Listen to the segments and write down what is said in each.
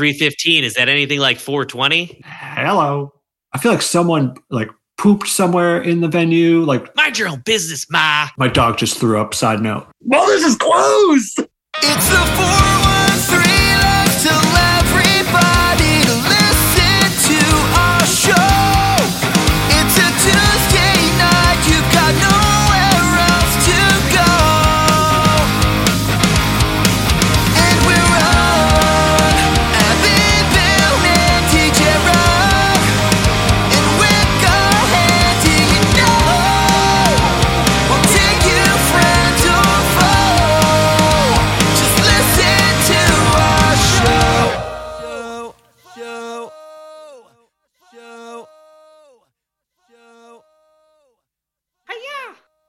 315. Is that anything like 420? Hello. I feel like someone like pooped somewhere in the venue. Like Mind your own business, Ma. my dog just threw up. Side note. Well, this is closed. It's the 413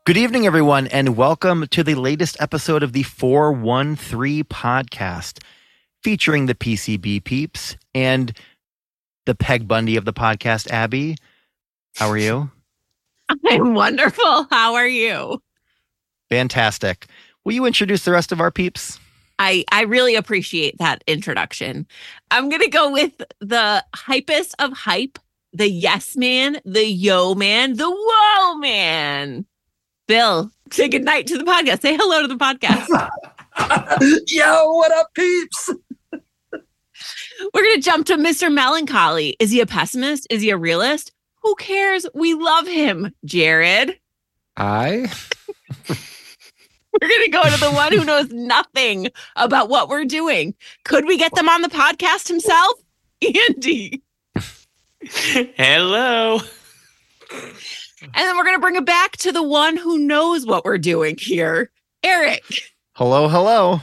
Good evening, everyone, and welcome to the latest episode of the 413 podcast featuring the PCB peeps and the Peg Bundy of the podcast, Abby. How are you? I'm wonderful. How are you? Fantastic. Will you introduce the rest of our peeps? I I really appreciate that introduction. I'm gonna go with the hypest of hype, the yes man, the yo man, the whoa man. Bill, say good night to the podcast. Say hello to the podcast. Yo, what up, peeps? We're gonna jump to Mr. Melancholy. Is he a pessimist? Is he a realist? Who cares? We love him, Jared. I We're going to go to the one who knows nothing about what we're doing. Could we get them on the podcast himself? Andy. Hello. And then we're going to bring it back to the one who knows what we're doing here, Eric. Hello, hello.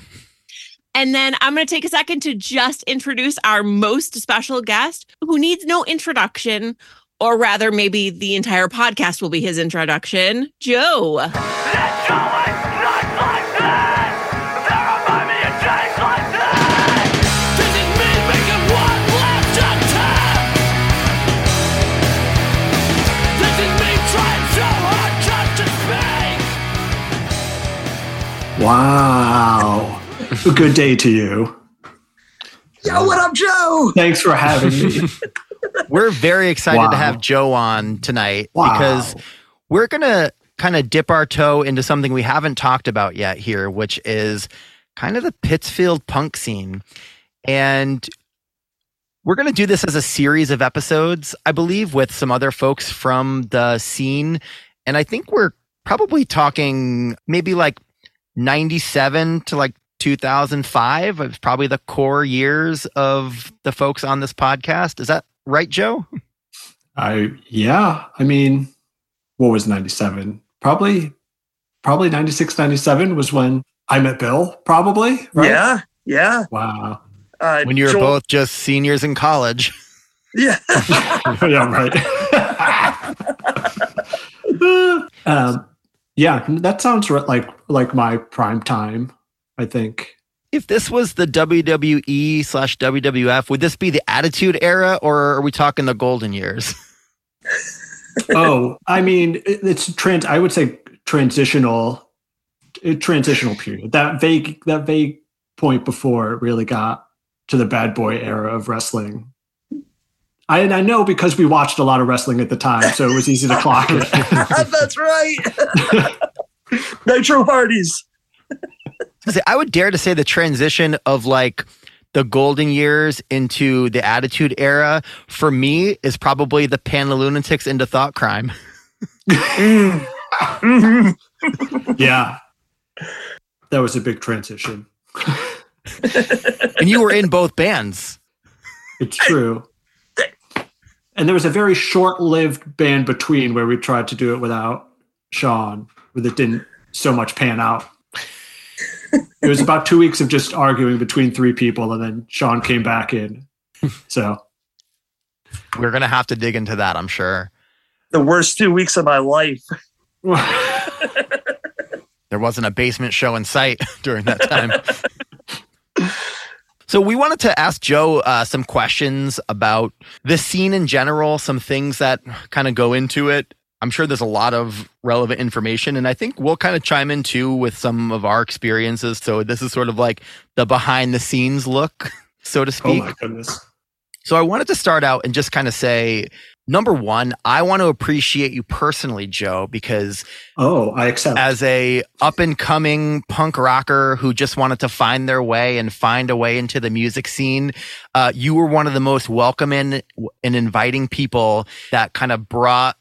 And then I'm going to take a second to just introduce our most special guest who needs no introduction, or rather, maybe the entire podcast will be his introduction, Joe. Wow. Good day to you. Yo, what up, Joe? Thanks for having me. We're very excited Wow. to have Joe on tonight Wow. because we're going to kind of dip our toe into something we haven't talked about yet here, which is kind of the Pittsfield punk scene. And we're going to do this as a series of episodes, I believe, with some other folks from the scene. And I think we're probably talking maybe like 97 to like 2005. It's probably the core years of the folks on this podcast. Is that right, Joe? I yeah. I mean, what was 97? Probably probably 96, 97 was when I met Bill, probably. Right? Yeah, yeah. Wow. Uh, When you were Joel- both just seniors in college. Yeah. yeah, right. um, yeah, that sounds like like my prime time. I think. If this was the WWE slash WWF, would this be the Attitude Era or are we talking the golden years? Oh, I mean, it- it's trans. I would say transitional, transitional period. That vague, that vague point before it really got to the bad boy era of wrestling. I and I know because we watched a lot of wrestling at the time, so it was easy to clock it. That's right. Nitro parties. I would dare to say the transition of like the golden years into the Attitude Era for me is probably the Panalunatics into Thoughtcrime. Mm. Yeah, that was a big transition. And you were in both bands. It's true. And there was a very short-lived band between where we tried to do it without Sean, but it didn't so much pan out. It was about two weeks of just arguing between three people, and then Sean came back in. So We're going to have to dig into that, I'm sure. The worst two weeks of my life. There wasn't a basement show in sight during that time. So we wanted to ask Joe uh, some questions about the scene in general, some things that kind of go into it. I'm sure there's a lot of relevant information, and I think we'll kind of chime in too with some of our experiences. So this is sort of like the behind the scenes look so to speak. Oh speak. my goodness. So I wanted to start out and just kind of say, number one, I want to appreciate you personally, Joe, because Oh, I accept. as a up and coming punk rocker who just wanted to find their way and find a way into the music scene, uh, you were one of the most welcoming and inviting people that kind of brought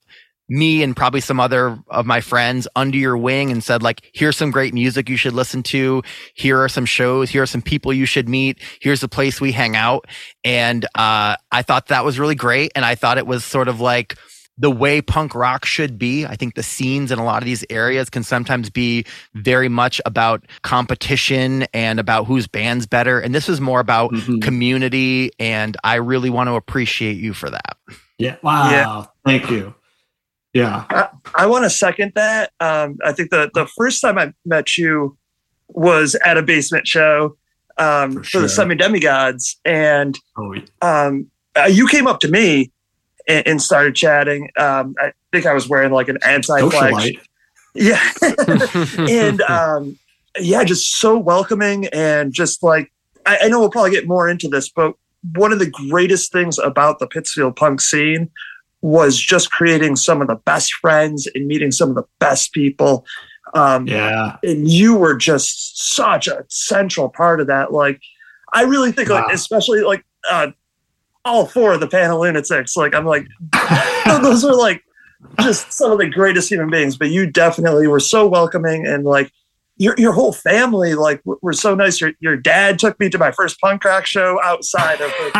me and probably some other of my friends under your wing and said like here's some great music you should listen to here are some shows here are some people you should meet here's the place we hang out and uh, i thought that was really great and i thought it was sort of like the way punk rock should be. I think the scenes in a lot of these areas can sometimes be very much about competition and about whose band's better. And this was more about Mhm. community. And I really want to appreciate you for that. Yeah. Wow. Yeah. Thank you. Yeah. I want to second that. Um, I think the the first time I met you was at a basement show um, For for, the. Semi Demigods, and Oh, um, uh, you came up to me and, and started chatting. Um, I think I was wearing like an anti-flag. Yeah, and um, yeah, just so welcoming and just like I, I know we'll probably get more into this, but one of the greatest things about the Pittsfield punk scene was just creating some of the best friends and meeting some of the best people. Um, Yeah. and you were just such a central part of that. Like, I really think, like, especially like uh, all four of the panel lunatics. Like, I'm like, those are like just some of the greatest human beings. But you definitely were so welcoming and like your your whole family like were so nice. Your your dad took me to my first punk rock show outside of the,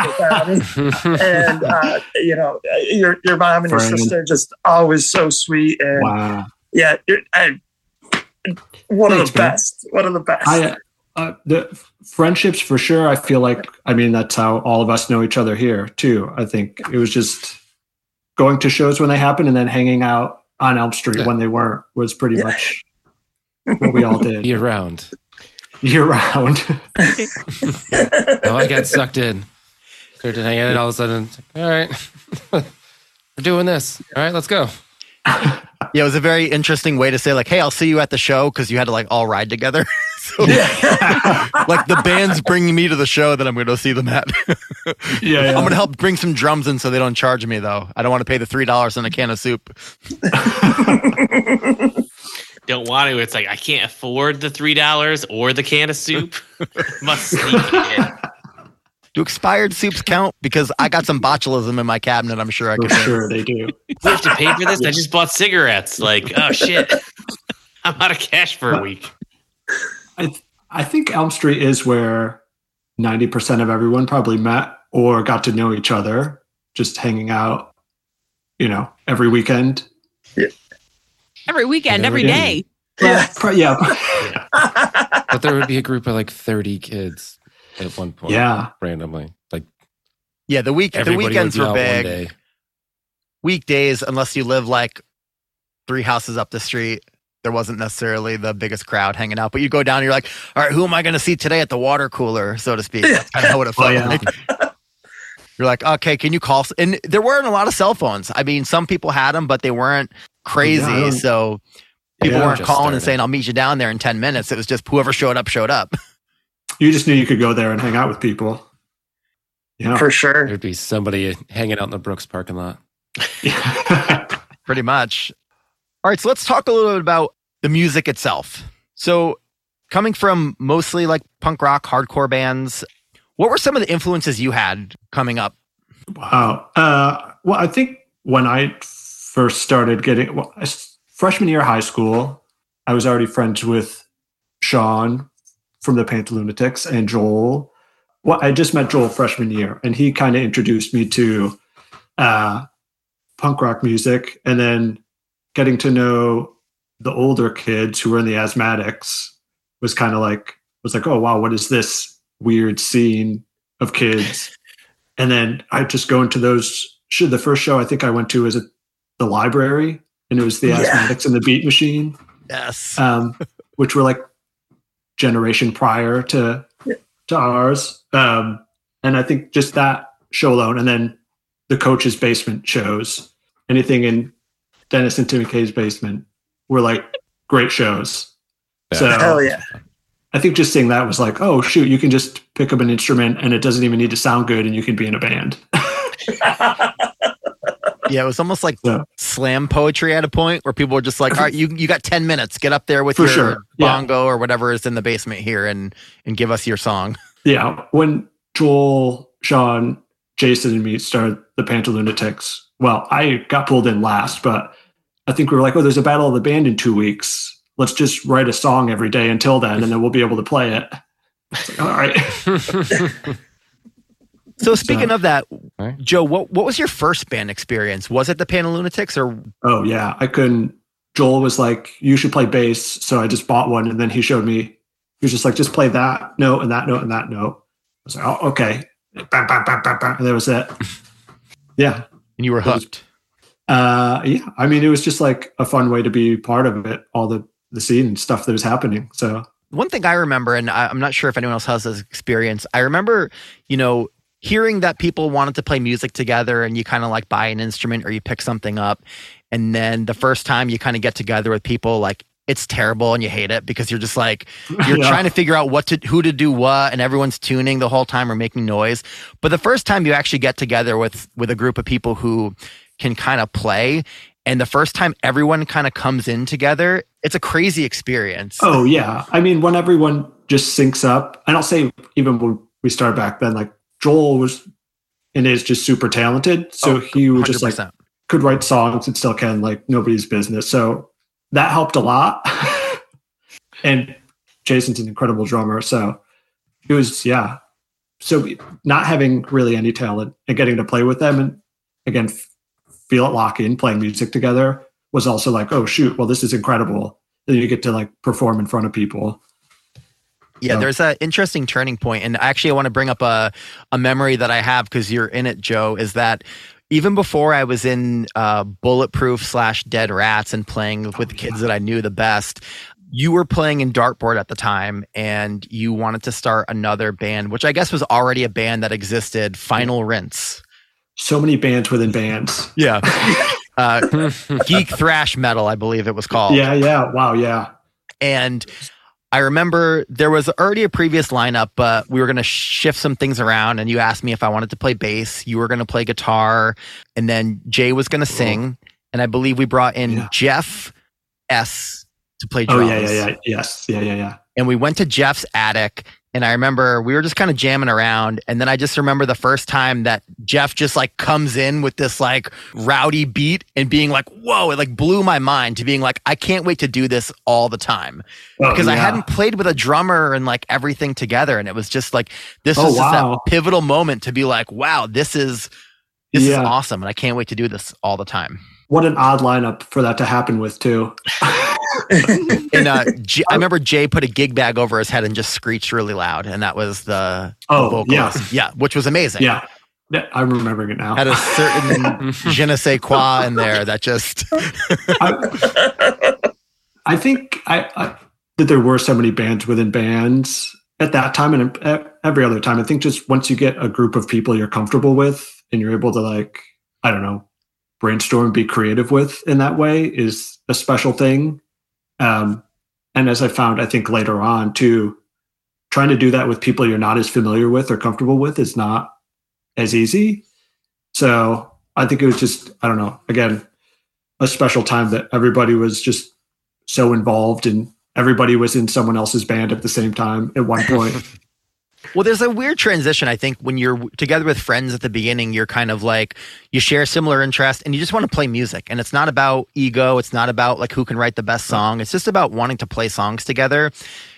the and uh, you know your your mom and your Friend. sister just always so sweet and wow. yeah, you're, I, one of the man. best. One of the best. I uh, the friendships for sure. I feel like I mean that's how all of us know each other here too. I think it was just going to shows when they happened and then hanging out on Elm Street Yeah. when they weren't was pretty Yeah. much what we all did year round. year round. Oh, I got sucked in. Started hanging out, and all of a sudden, all right, we're doing this. All right, let's go. Yeah, it was a very interesting way to say, like, hey, I'll see you at the show because you had to like all ride together. so, like, the band's bringing me to the show that I'm going to see them at. yeah, I'm going to help bring some drums in so they don't charge me, though. I don't want to pay the $3 on a can of soup. Don't want to. It's like I can't afford the three dollars or the can of soup. Must sneak it in. Do expired soups count? Because I got some botulism in my cabinet. I'm sure I for could. sure they do. We have to pay for this. I just bought cigarettes. Like, oh shit, I'm out of cash for a week. I I think Elm Street is where ninety percent of everyone probably met or got to know each other, just hanging out. You know, every weekend. Every weekend, Never every did. day. Yeah. Pro- yeah, But there would be a group of like 30 kids at one point. yeah. Randomly. Like Yeah, the week the weekends were big. Weekdays, unless you live like three houses up the street, there wasn't necessarily the biggest crowd hanging out. But you go down, and you're like, all right, who am I going to see today at the water cooler, so to speak? That's kind of what it Oh, felt yeah. like. You're like, okay, can you call? And there weren't a lot of cell phones. I mean, some people had them, but they weren't crazy. Yeah, so people Yeah. weren't Just calling and saying, I'll meet you down there in 10 minutes. It was just whoever showed up, showed up. You just knew you could go there and hang out with people. Yeah. For sure. There'd be somebody hanging out in the Brooks parking lot. pretty much. All right, so let's talk a little bit about the music itself. So, coming from mostly like punk rock, hardcore bands, what were some of the influences you had coming up? wow. Uh, well, I think when I first started getting well, freshman year high school, I was already friends with Sean from the Paint Lunatics and Joel. Well, I just met Joel freshman year, and he kind of introduced me to uh, punk rock music, and then getting to know the older kids who were in the asthmatics was kind of like was like, oh wow, what is this weird scene of kids? and then I just go into those. Should the first show I think I went to was at the library, and it was the Yeah. asthmatics and the Beat Machine Yes. um, which were like generation prior to to ours. Um, and I think just that show alone, and then the coach's basement shows, anything in Dennis and Timmy K's basement, were like great shows. Yeah. So Hell yeah. I think just seeing that was like, oh shoot, you can just pick up an instrument and it doesn't even need to sound good, and you can be in a band. Yeah, it was almost like Yeah. slam poetry at a point where people were just like, "All right, you you got ten minutes. Get up there with For your sure. Yeah. bongo or whatever is in the basement here, and and give us your song." yeah, when Joel, Sean, Jason, and me started the Pantalunatics, well, I got pulled in last, but I think we were like, oh, there's a battle of the band in two weeks. Let's just write a song every day until then, and then we'll be able to play it. Like, All right. So speaking of that, Right. Joe, what what was your first band experience? Was it the Panalunatics or Oh yeah, I couldn't. Joel was like, "You should play bass," so I just bought one, and then he showed me. He was just like, "Just play that note and that note and that note." I was like, "Oh, okay." Bam, bam, bam, bam, bam, and that was it. Yeah, and you were That was- hooked? uh, yeah. I mean, it was just like a fun way to be part of it, all the the scene and stuff that was happening. So One thing I remember, and I, I'm not sure if anyone else has this experience. I remember, you know, hearing that people wanted to play music together, and you kind of like buy an instrument or you pick something up, and then the first time you kind of get together with people, like it's terrible and you hate it because you're just like you're Yeah. trying to figure out what to who to do what and everyone's tuning the whole time or making noise but the first time you actually get together with with a group of people who can kind of play and the first time everyone kind of comes in together it's a crazy experience Oh yeah. I mean, when everyone just syncs up, and I'll say even when we started back then, like Joel was and is just super talented. So Oh, he was just like could write songs and still can like nobody's business. So that helped a lot. and Jason's an incredible drummer. So it was, yeah. So not having really any talent and getting to play with them and again, feel it lock in, playing music together was also like, oh shoot, well, this is incredible. Then you get to like perform in front of people. Yeah, So- there's an interesting turning point, and actually, I want to bring up a a memory that I have because you're in it, Joe. Is that even before I was in uh, Bulletproof slash Dead Rats and playing with the kids that I knew the best, you were playing in Dartboard at the time, and you wanted to start another band, which I guess was already a band that existed, Final Rinse. So many bands within bands. Yeah, uh, geek thrash metal, I believe it was called. Yeah, yeah. Wow, yeah. And I remember there was already a previous lineup, but we were going to shift some things around. And you asked me if I wanted to play bass. You were going to play guitar. And then Jay was going to sing. And I believe we brought in Yeah. Jeff S to play Oh drums. yeah, yeah, yeah. Yes. Yeah, yeah, yeah. And we went to Jeff's attic. And I remember we were just kind of jamming around. And then I just remember the first time that Jeff just like comes in with this like rowdy beat and being like, whoa, it like blew my mind to being like, I can't wait to do this all the time Oh, because I hadn't played with a drummer and like everything together, and it was just like this Oh, was wow. that pivotal moment to be like, wow, this is this Yeah. is awesome, and I can't wait to do this all the time. What an odd lineup for that to happen with too. And uh, J- I remember Jay put a gig bag over his head and just screeched really loud, and that was the, the Oh, yeah. vocalist. yeah, which was amazing. Yeah. Yeah, I'm remembering it now. had a certain je ne sais quoi in there that just I, I think I, I that there were so many bands within bands at that time and every other time. I think just once you get a group of people you're comfortable with and you're able to like I don't know brainstorm, be creative with in that way is a special thing. Um, and as I found, I think later on too, trying to do that with people you're not as familiar with or comfortable with is not as easy. So I think it was just I don't know again a special time that everybody was just so involved and everybody was in someone else's band at the same time at one point. Well, there's a weird transition. I think when you're together with friends at the beginning, you're kind of like you share similar interests and you just want to play music. And it's not about ego. It's not about like who can write the best song. It's just about wanting to play songs together.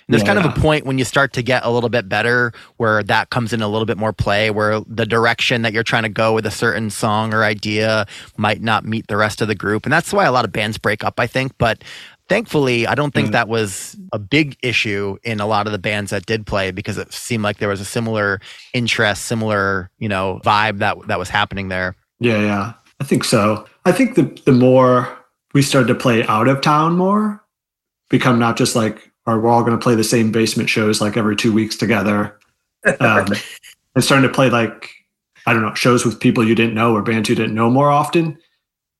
And there's kind of a point when you start to get a little bit better where that comes in a little bit more play, where the direction that you're trying to go with a certain song or idea might not meet the rest of the group. And that's why a lot of bands break up, I think. But thankfully, I don't think Yeah. that was a big issue in a lot of the bands that did play because it seemed like there was a similar interest, similar, you know, vibe that that was happening there. yeah, yeah. I think so. I think the the more we started to play out of town more, become not just like or we're all going to play the same basement shows like every two weeks together. Um, and starting to play like I don't know shows with people you didn't know or bands you didn't know more often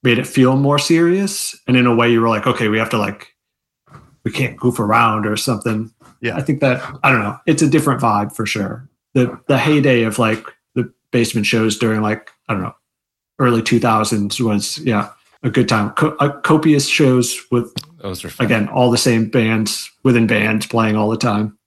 made it feel more serious. And in a way, you were like, okay, we have to like we can't goof around or something. Yeah. I think that I don't know. It's a different vibe for sure. The the heyday of like the basement shows during like I don't know early 2000s was yeah a good time. Co- uh, copious shows with Those are fun. again all the same bands within bands playing all the time.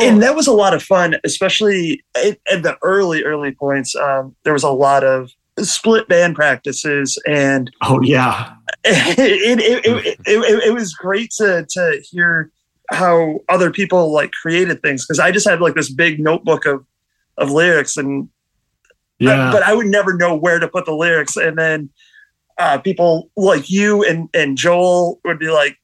and that was a lot of fun, especially at, at the early, early points. Um, there was a lot of split band practices, and Oh yeah, it, it, it, it, was great to, to hear how other people like created things because I just had like this big notebook of, of lyrics, and yeah. but I would never know where to put the lyrics. And then uh, people like you and, and Joel would be like,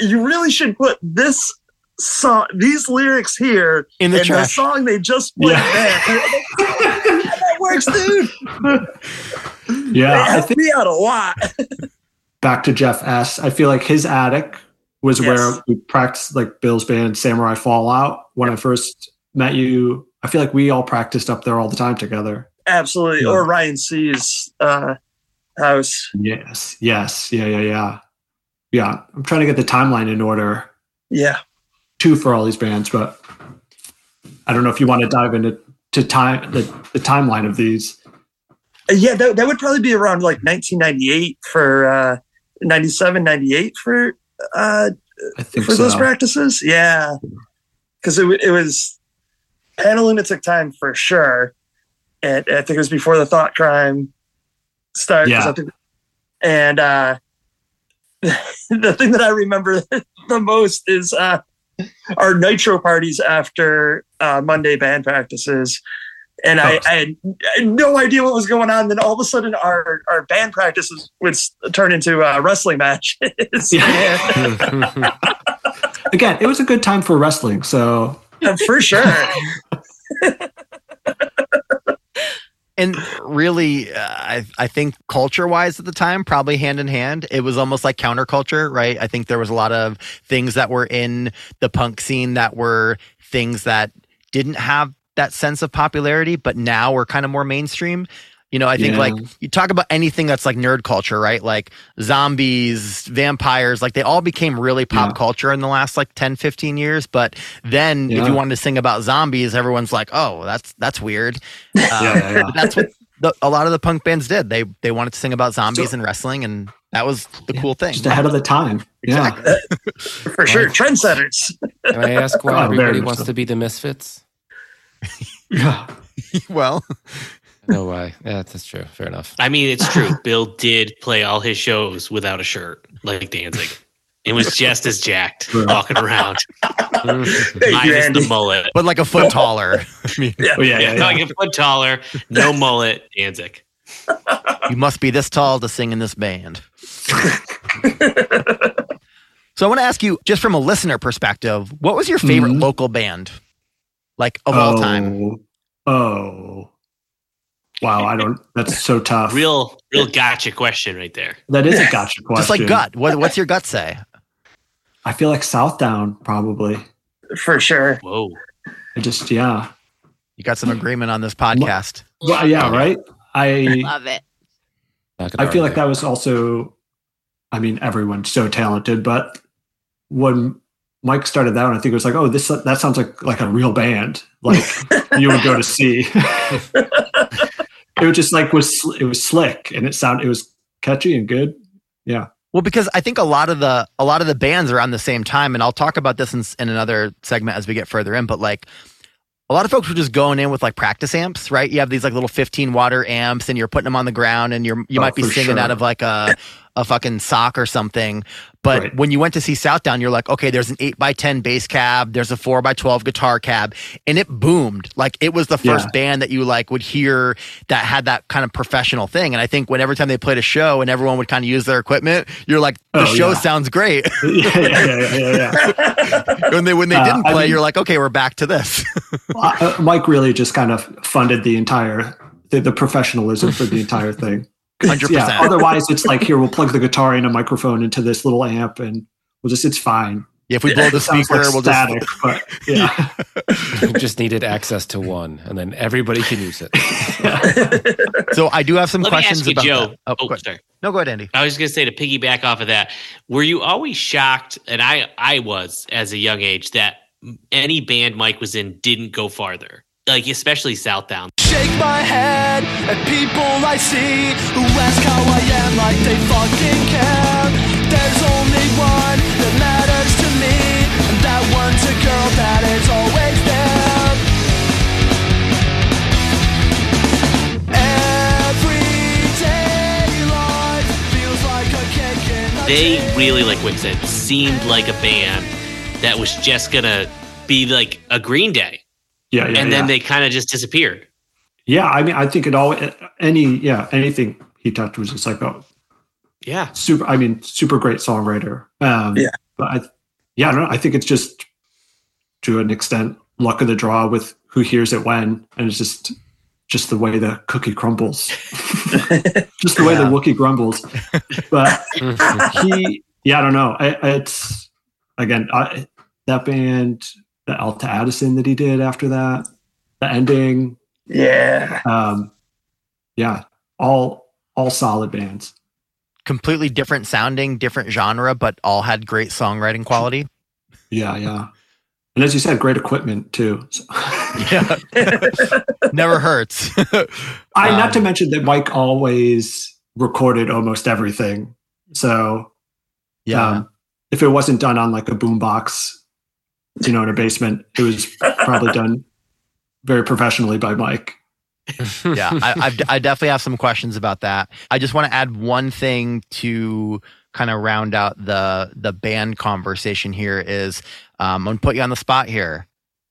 you really should put this song, these lyrics here In the in the song they just played Yeah. there. works, dude. yeah, it I helped think me out a lot. back to Jeff S. I feel like his attic was Yes. where we practiced like Bill's band Samurai Fallout. When I first met you, I feel like we all practiced up there all the time together. Absolutely. Yeah. Or Ryan C's uh, house. Yes, yes, yeah, yeah, yeah, yeah. I'm trying to get the timeline in order Yeah. Two for all these bands, but I don't know if you want to dive into to time the, the timeline of these. Yeah, that, that would probably be around like 1998 for uh, 97, 98 for uh, for so. those practices. Yeah, because it, it was Panel Lunatic time for sure. And I think it was before the Thoughtcrime started. Yeah. and uh, the thing that I remember the most is uh, our nitro parties after uh, Monday band practices. And I. I, had, I had no idea what was going on. Then all of a sudden, our, our band practices would turn into uh, wrestling matches. Yeah. Again, it was a good time for wrestling. So Yeah, for sure. And really, uh, I I think culture wise at the time, probably hand in hand, it was almost like counterculture, right? I think there was a lot of things that were in the punk scene that were things that didn't have that sense of popularity, but now we're kind of more mainstream. You know, I think Yeah. like you talk about anything that's like nerd culture, right? Like zombies, vampires, like they all became really pop Yeah. culture in the last like 10, 15 years. But then if you wanted to sing about zombies, everyone's like, oh, that's that's weird. Um, yeah, yeah, yeah. that's what the, a lot of the punk bands did. They they wanted to sing about zombies So- and wrestling, and that was the Yeah, cool thing. just ahead of the time. Yeah. For sure. Trendsetters. Can I ask why Oh, everybody wants so. to be the misfits? Yeah. well, no know why. Yeah, that's true. Fair enough. I mean, it's true. Bill did play all his shows without a shirt, like Danzig. It was just as jacked, walking around, Thank you, minus the mullet. but like a foot taller. I mean, Yeah. Oh, yeah, yeah, yeah. like a foot taller, no mullet, Danzig. You must be this tall to sing in this band. so I want to ask you, just from a listener perspective, what was your favorite Mhm. local band, like of all time? Oh. Oh. Wow, I don't. That's so tough. Real, real gotcha question right there. That is a gotcha question. Just like gut. What, what's your gut say? I feel like Southdown probably. For sure. Whoa. I just yeah. You got some agreement on this podcast. Well, yeah, right. I Love it. I feel like that was also. I mean, everyone's so talented, but when Mike started that one, I think it was like, oh, this that sounds like like a real band, like you would go to see. it was just like was it was slick and it sounded it was catchy and good. Yeah. Well, because I think a lot of the a lot of the bands around the same time, and I'll talk about this in, in another segment as we get further in. But like, a lot of folks were just going in with like practice amps, right? You have these like little fifteen water amps, and you're putting them on the ground, and you're you Oh, might be singing sure. out of like a a fucking sock or something. But Right. when you went to see Southdown, you're like, okay, there's an eight by ten bass cab, there's a four by twelve guitar cab, and it boomed. Like it was the first Yeah. band that you like would hear that had that kind of professional thing. And I think when every time they played a show and everyone would kind of use their equipment, you're like, the Oh, show yeah. sounds great. yeah, yeah, yeah, yeah, when they when they Uh, didn't I play, mean- you're like, okay, we're back to this. uh, Mike really just kind of funded the entire the, the professionalism for the entire thing. 'Cause, 100%. Yeah, otherwise, it's like here we'll plug the guitar and a microphone into this little amp, and we'll just it's fine. Yeah, if we blow the It speaker, like we'll static, just but yeah. We just needed access to one, and then everybody can use it. So I do have some Let me questions ask you, about Joe. that. Oh, Oh, sorry. no, go ahead, Andy. I was just gonna say to piggyback off of that, were you always shocked? And I, I was as a young age that any band Mike was in didn't go farther, like especially Southdown. Shake my head at people I see who ask how I am like they fucking care. There's only one that matters to me, and that one's a girl that is always there. Everyday life feels like a cake They really, like Wick said, seemed like a band that was just gonna be like a Green Day, Yeah, yeah, and yeah. then they kind of just disappeared. yeah, I mean, I think it all any yeah anything he touched was just like a Yeah, super. I mean, super great songwriter. Um, Yeah. but I, yeah, I don't know. I think it's just to an extent luck of the draw with who hears it when, and it's just just the way the cookie crumbles, just the way the Wookie grumbles. But he, yeah, I don't know. I, it's again I, that band, the Alta Addison that he did after that, the ending. Yeah. Um, yeah, all all solid bands. Completely different sounding, different genre, but all had great songwriting quality. Yeah, yeah. And as you said, great equipment too. So- Yeah, never hurts. I not to Um, mention that Mike always recorded almost everything. So yeah, um, if it wasn't done on like a boombox, you know, in a basement, it was probably done very professionally by Mike. yeah. I, I've, I definitely have some questions about that. I just want to add one thing to kind of round out the the band conversation. Here is um, I'm gonna put you on the spot here.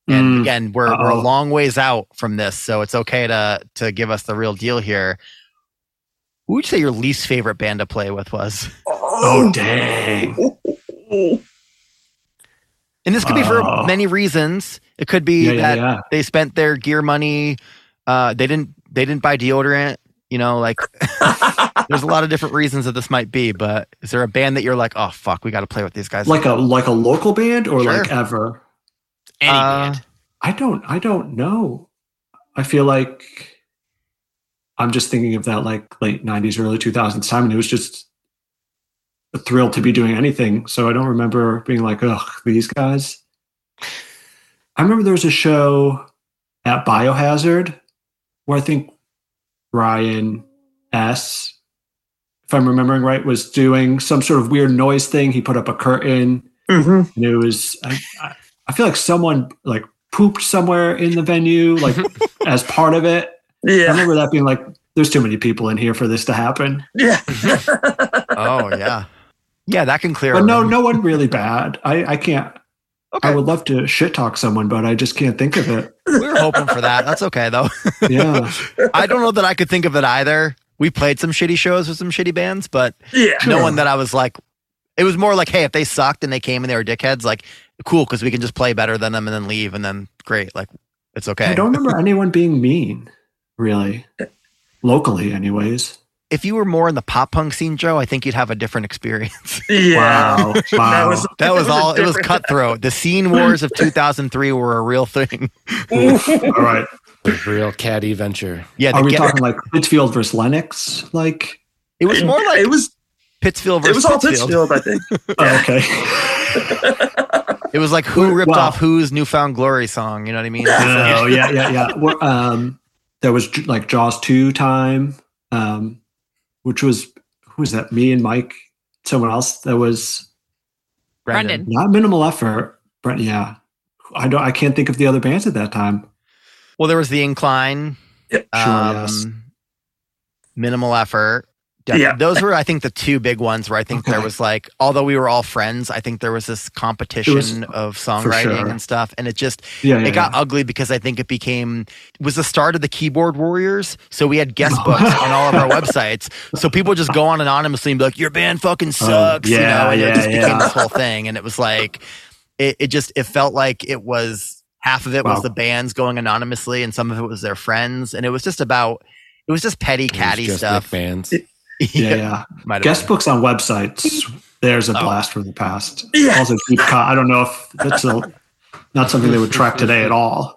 And Mm, again, we're we're a long ways out from this, so it's okay to to give us the real deal here. Who would you say your least favorite band to play with was? Oh dang! And this could be for Oh. many reasons. It could be Yeah, yeah, that yeah. they spent their gear money. Uh, they didn't. They didn't buy deodorant. You know, like there's a lot of different reasons that this might be. But is there a band that you're like, oh fuck, we got to play with these guys? Like a like a local band or Sure. like ever? any Uh, band. I don't I don't know. I feel like I'm just thinking of that like late '90s, early 2000s time, and it was just a thrill to be doing anything. So I don't remember being like, "Ugh, these guys." I remember there was a show at Biohazard where I think Ryan S, if I'm remembering right, was doing some sort of weird noise thing. He put up a curtain hmm and it was I, I- I feel like someone like pooped somewhere in the venue like as part of it Yeah. i remember that being like there's too many people in here for this to happen Yeah. oh yeah, yeah, that can clear. but no room. no one really bad i i can't Okay, i would love to shit talk someone but i just can't think of it we were hoping for that. That's okay though. yeah I don't know that I could think of it either. We played some shitty shows with some shitty bands, but yeah. no one that I was like. It was more like, hey, if they sucked and they came and they were dickheads, like, cool, because we can just play better than them and then leave, and then great, like, it's okay. i don't remember anyone being mean really locally anyways if you were more in the pop punk scene, Joe, I think you'd have a different experience. Yeah. wow That was That was a all. It was cutthroat. The scene wars of 2003 were a real thing. All right A real caddy venture. Yeah, are we get- talking like pittsfield versus Lenox like it was more like it was Pittsfield it versus was all Pittsfield. Pittsfield, I think. oh, okay It was like who ripped Well- off whose "New Found Glory" song. You know what I mean? Oh yeah, yeah, yeah. Well, um, there was like Jaws two time, um, which was who was that? Me and Mike, someone else. That was Brendan. not minimal effort. Brent, yeah. I don't. I can't think of the other bands at that time. Well, there was the Incline. Yep. Sure, um, yes. Minimal effort. Def- Yeah. Those were, I think, the two big ones where I think there was like, although we were all friends, I think there was this competition was- of songwriting sure. and stuff, and it just Yeah, yeah. it got yeah. ugly because I think it became it was the start of the keyboard warriors. So we had guest books on all of our websites. So people just go on anonymously and be like, "Your band fucking sucks," you Oh, yeah, know, and it yeah, just became this whole thing. And it was like, it, it just it felt like it was half of it was the bands going anonymously, and some of it was their friends, and it was just about it was just petty It was catty just stuff. Rick bands. Yeah, yeah. might Guest been. books on websites There's a Oh. blast from the past. Yeah. Also, deep cut. I don't know if that's a, not something they would track today at all.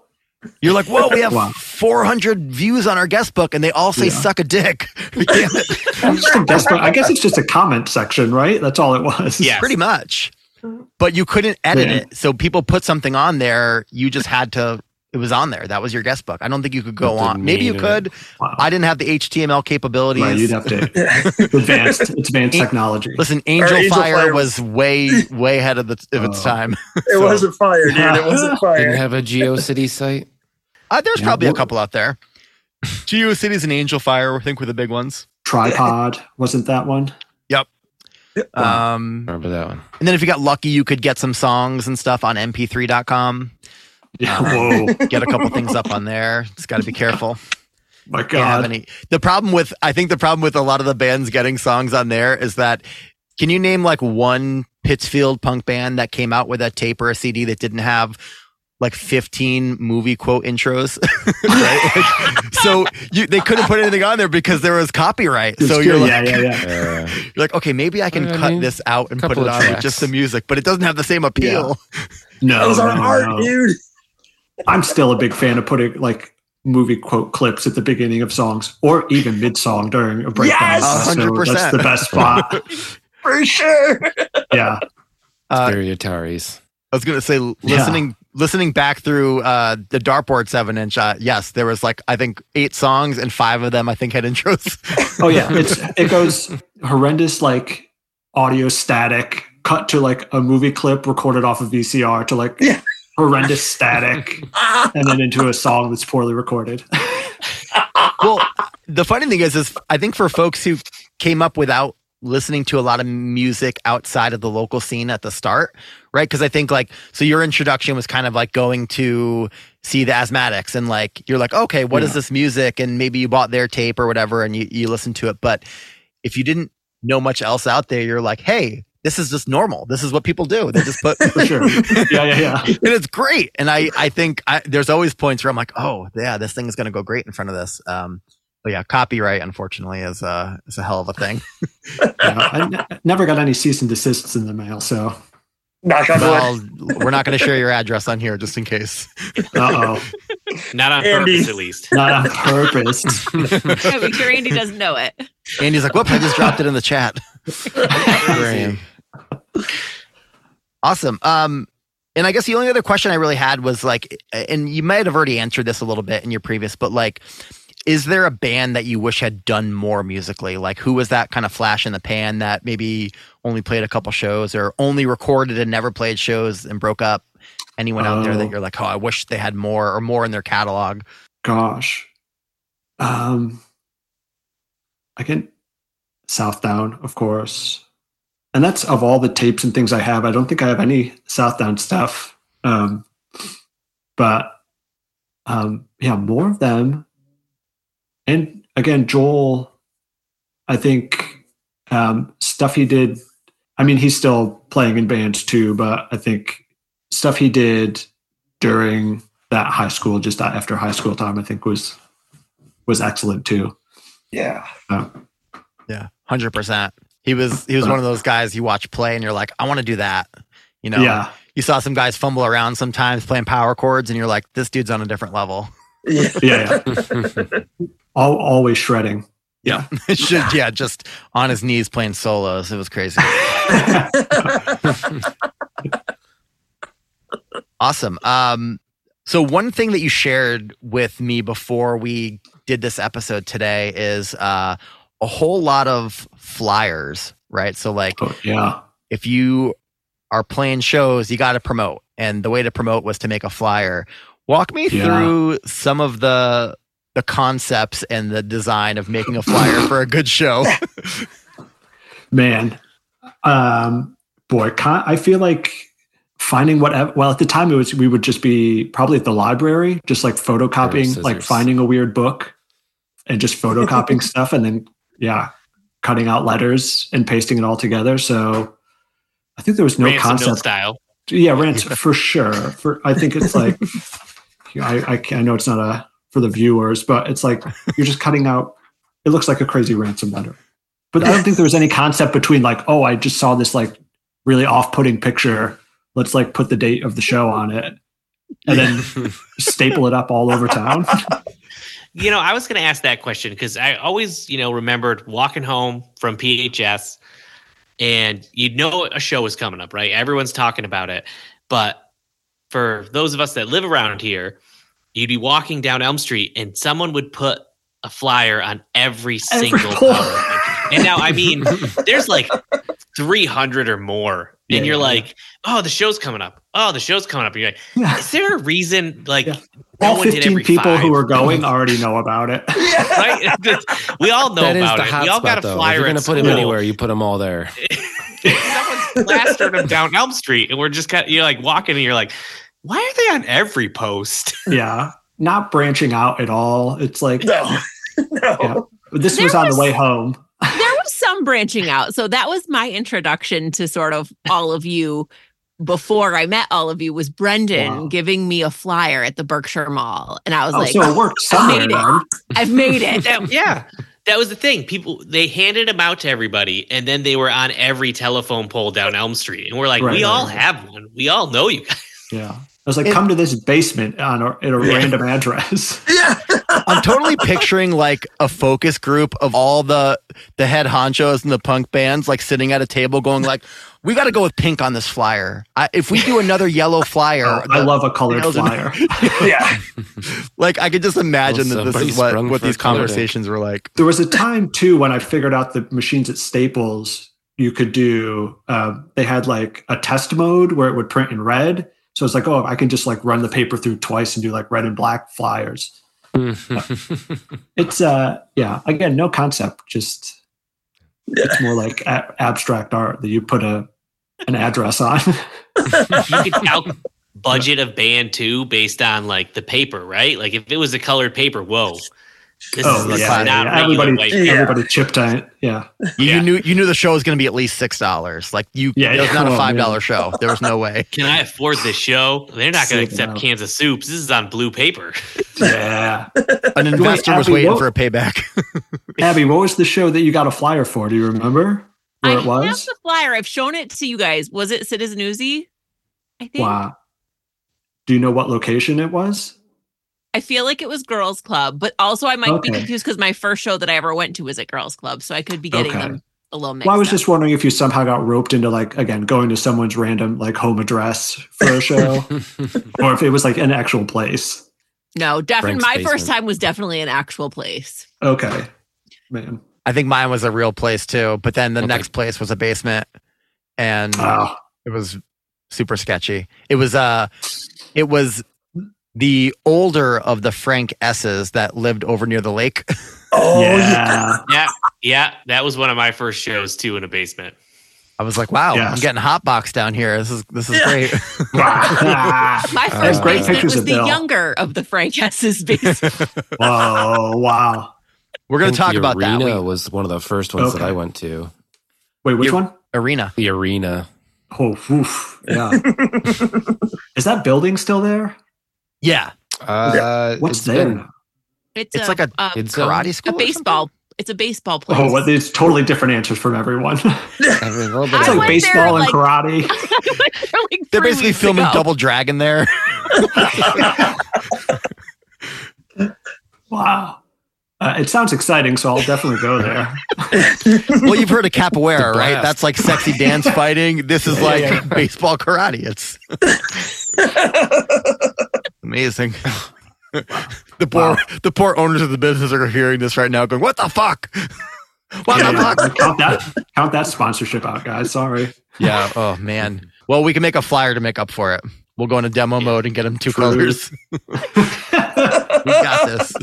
You're like, whoa, we have Wow. 400 views on our guest book, and they all say Yeah. "suck a dick." Damn it. It's just a guess, but I guess it's just a comment section, right? That's all it was. Yeah. Pretty much. But you couldn't edit Yeah. it, so people put something on there. You just had to. It was on there. That was your guest book. I don't think you could go on. Maybe you it. could. Wow. I didn't have the HTML capabilities. Right, you'd have to advanced. It's advanced technology. Listen, Angel, Angelfire, Fire was way, way ahead of, the, of its Oh. time. It So- wasn't fire, dude. It wasn't fire. Didn't have a GeoCity site. Uh, there's Yeah, probably a couple out there. GeoCities and Angelfire, I think, were the big ones. Tripod wasn't that one? Yep. Um, Remember that one? and then if you got lucky, you could get some songs and stuff on mp3.com. Yeah. Um, Whoa, Get a couple things up on there. Just got to be careful. my Can't have God. any. The problem with, I think the problem with a lot of the bands getting songs on there is that, can you name like one Pittsfield punk band that came out with a tape or a CD that didn't have like 15 movie quote intros? right? Like, so you, they couldn't put anything on there because there was copyright. It's so good. you're like, yeah, yeah, yeah. Uh, you're like, okay, maybe I can I cut mean, this out and put it of on with just the music, but it doesn't have the same appeal. No, That was our no, art, no. dude. I'm still a big fan of putting like movie quote clips at the beginning of songs or even mid song during a breakdown. Yes! So 100%. that's the best spot. For sure. yeah. Uh, very Ataris. I was gonna say listening listening back through uh the dartboard seven inch. Uh, yes, there was like I think eight songs and five of them I think had intros. Oh yeah. It's it goes horrendous like audio static cut to like a movie clip recorded off of VCR to like Yeah. Horrendous static and then into a song that's poorly recorded. well, the funny thing is, is I think for folks who came up without listening to a lot of music outside of the local scene at the start, right? Because I think like so your introduction was kind of like going to see the asthmatics and like you're like, okay, what is Yeah. this music? And maybe you bought their tape or whatever and you, you listen to it. But if you didn't know much else out there, you're like, hey, this is just normal. This is what people do. They just put For sure. Yeah, yeah, yeah. and it's great. And I, I think I, there's always points where I'm like, oh yeah, this thing is going to go great in front of this. Um, but yeah, copyright unfortunately is a is a hell of a thing. Yeah, I never got any cease and desists in the mail, so Knock on wood. Well, we're not going to share your address on here just in case. uh oh. Not on Andy. purpose, at least. Not on purpose. Yeah, make sure Andy doesn't know it. Andy's like, whoop, I just dropped it in the chat. Graham. Awesome. Um, and I guess the only other question I really had was like, and you might have already answered this a little bit in your previous, but like, is there a band that you wish had done more musically? Like, who was that kind of flash in the pan that maybe only played a couple shows or only recorded and never played shows and broke up? Anyone out there that Oh. you're like, oh, I wish they had more or more in their catalog? Gosh. Um I can Southdown, of course. And that's of all the tapes and things I have. I don't think I have any Southdown stuff. Um but um yeah, more of them. And again, Joel, I think um stuff he did I mean he's still playing in bands too, but I think stuff he did during that high school, just after high school time, I think was was excellent too. Yeah. Yeah, hundred percent. He was he was one of those guys you watch play and you're like, I want to do that. You know, Yeah, you saw some guys fumble around sometimes playing power chords, and you're like, this dude's on a different level. Yeah. yeah, yeah. Al always shredding. Yeah, It should, yeah, just on his knees playing solos. It was crazy. Awesome. Um, so one thing that you shared with me before we did this episode today is uh, a whole lot of flyers, right? So like Oh, yeah, if you are playing shows, you got to promote. And the way to promote was to make a flyer. Walk me Yeah. through some of the the concepts and the design of making a flyer for a good show. man. Um, boy, con- I feel like finding whatever. Well, at the time, it was we would just be probably at the library, just like photocopying, like finding a weird book and just photocopying stuff, and then yeah, cutting out letters and pasting it all together. So I think there was no Ransom concept style. Yeah, rants for sure. For I think it's like I, I I know it's not a for the viewers, but it's like you're just cutting out. It looks like a crazy ransom letter, but I don't think there was any concept between like, oh, I just saw this like really off-putting picture. Let's like put the date of the show on it, and then staple it up all over town. You know, I was going to ask that question because I always, you know, remembered walking home from PHS and you know a show is coming up, right? Everyone's talking about it. But for those of us that live around here, you'd be walking down Elm Street and someone would put a flyer on every Every single. Power And now, I mean, there's like 300 or more. Yeah, and you're yeah. like, oh, the show's coming up. Oh, the show's coming up. And you're like, Yeah. is there a reason like Yeah. no all 15 every people who five? are going already know about it. right? we all know that is about the it. We all spot, got a though. If flyer. you're gonna put them anywhere, you put them all there. Someone's plastered them down Elm Street, and we're just kind of, you're like walking, and you're like, why are they on every post? yeah, not branching out at all. It's like No, no. Yeah. this There was on was- the way home. there was some branching out. So that was my introduction to sort of all of you before I met all of you was Brendan Wow. giving me a flyer at the Berkshire Mall. And I was Oh, like, so it worked somewhere. made it. I've made it. That- yeah. That was the thing. People they handed them out to everybody, and then they were on every telephone pole down Elm Street, and we're like, Right, we right, all right. have one. We all know you guys. Yeah. I was like, It- come to this basement on a, at a Yeah. random address. Yeah. I'm totally picturing like a focus group of all the the head honchos and the punk bands like sitting at a table going like, we got to go with pink on this flyer. I, if we do another yellow flyer, Oh, I love a colored flyer. Yeah. like I could just imagine Well, that this is what, what these colored ink. conversations were like. There was a time too when I figured out the machines at Staples you could do. Uh, they had like a test mode where it would print in red. So it's like, oh, I can just like run the paper through twice and do like red and black flyers. It's uh, yeah. Again, no concept. Just it's more like a- abstract art that you put a an address on. You could out budget of band too based on like the paper, right? Like if it was a colored paper, whoa. This oh is, this yeah, is not yeah. everybody. Yeah. everybody chipped on it. Yeah, You, Yeah. you knew you knew the show was going to be at least six dollars. Like you, Yeah, it was yeah. not a five dollar man. show. There was no way. Can I afford this show? They're not going to accept out. cans of soups. This is on blue paper. yeah. An investor was Abby, waiting what- for a payback. Abby, what was the show that you got a flyer for? Do you remember where I it have was? the flyer. I've shown it to you guys. Was it Citizen Uzi? I think. Wow. Do you know what location it was? I feel like it was Girls Club, but also I might be confused because my first show that I ever went to was at Girls Club, so I could be getting Okay. them a little mixed Well, I was up. just wondering if you somehow got roped into like again going to someone's random like home address for a show, or if it was like an actual place. no, definitely. Frank's My first time was definitely an actual place. Okay, man. I think mine was a real place too, but then the Okay. next place was a basement, and Wow. it was super sketchy. It was uh, it was the older of the Frank S's that lived over near the lake. Oh yeah. yeah. yeah, yeah, that was one of my first shows too in a basement. I was like, wow, Yes. I'm getting hot box down here. This is this is Yeah. great. Wow. My Uh, first great basement was of the Bill. younger of the Frank S's basement. Whoa! Wow. We're gonna talk the about that. arena was one of the first ones that I went to. Wait, which You- one? arena. The arena. Oh, oof. yeah. Is that building still there? Yeah, Uh, What's it's there? been- It's, it's like a a, it's karate a school. or baseball. It's a baseball place. Oh, well, there's totally different answers from everyone. I mean, a little bit I it's like went there, baseball and like- karate. I went there, like, They're basically filming ago. Double Dragon there. Wow. Uh, it sounds exciting, so I'll definitely go there. well, you've heard of capoeira, right? That's like sexy dance fighting. This is Yeah, like yeah. baseball karate. It's amazing. the poor Wow. the poor owners of the business are hearing this right now, going, "What the fuck? What Yeah, the yeah. fuck?" Count that count that sponsorship out, guys. Sorry. Yeah. Oh man. Well, we can make a flyer to make up for it. We'll go into demo mode and get them two True. colors. we got this.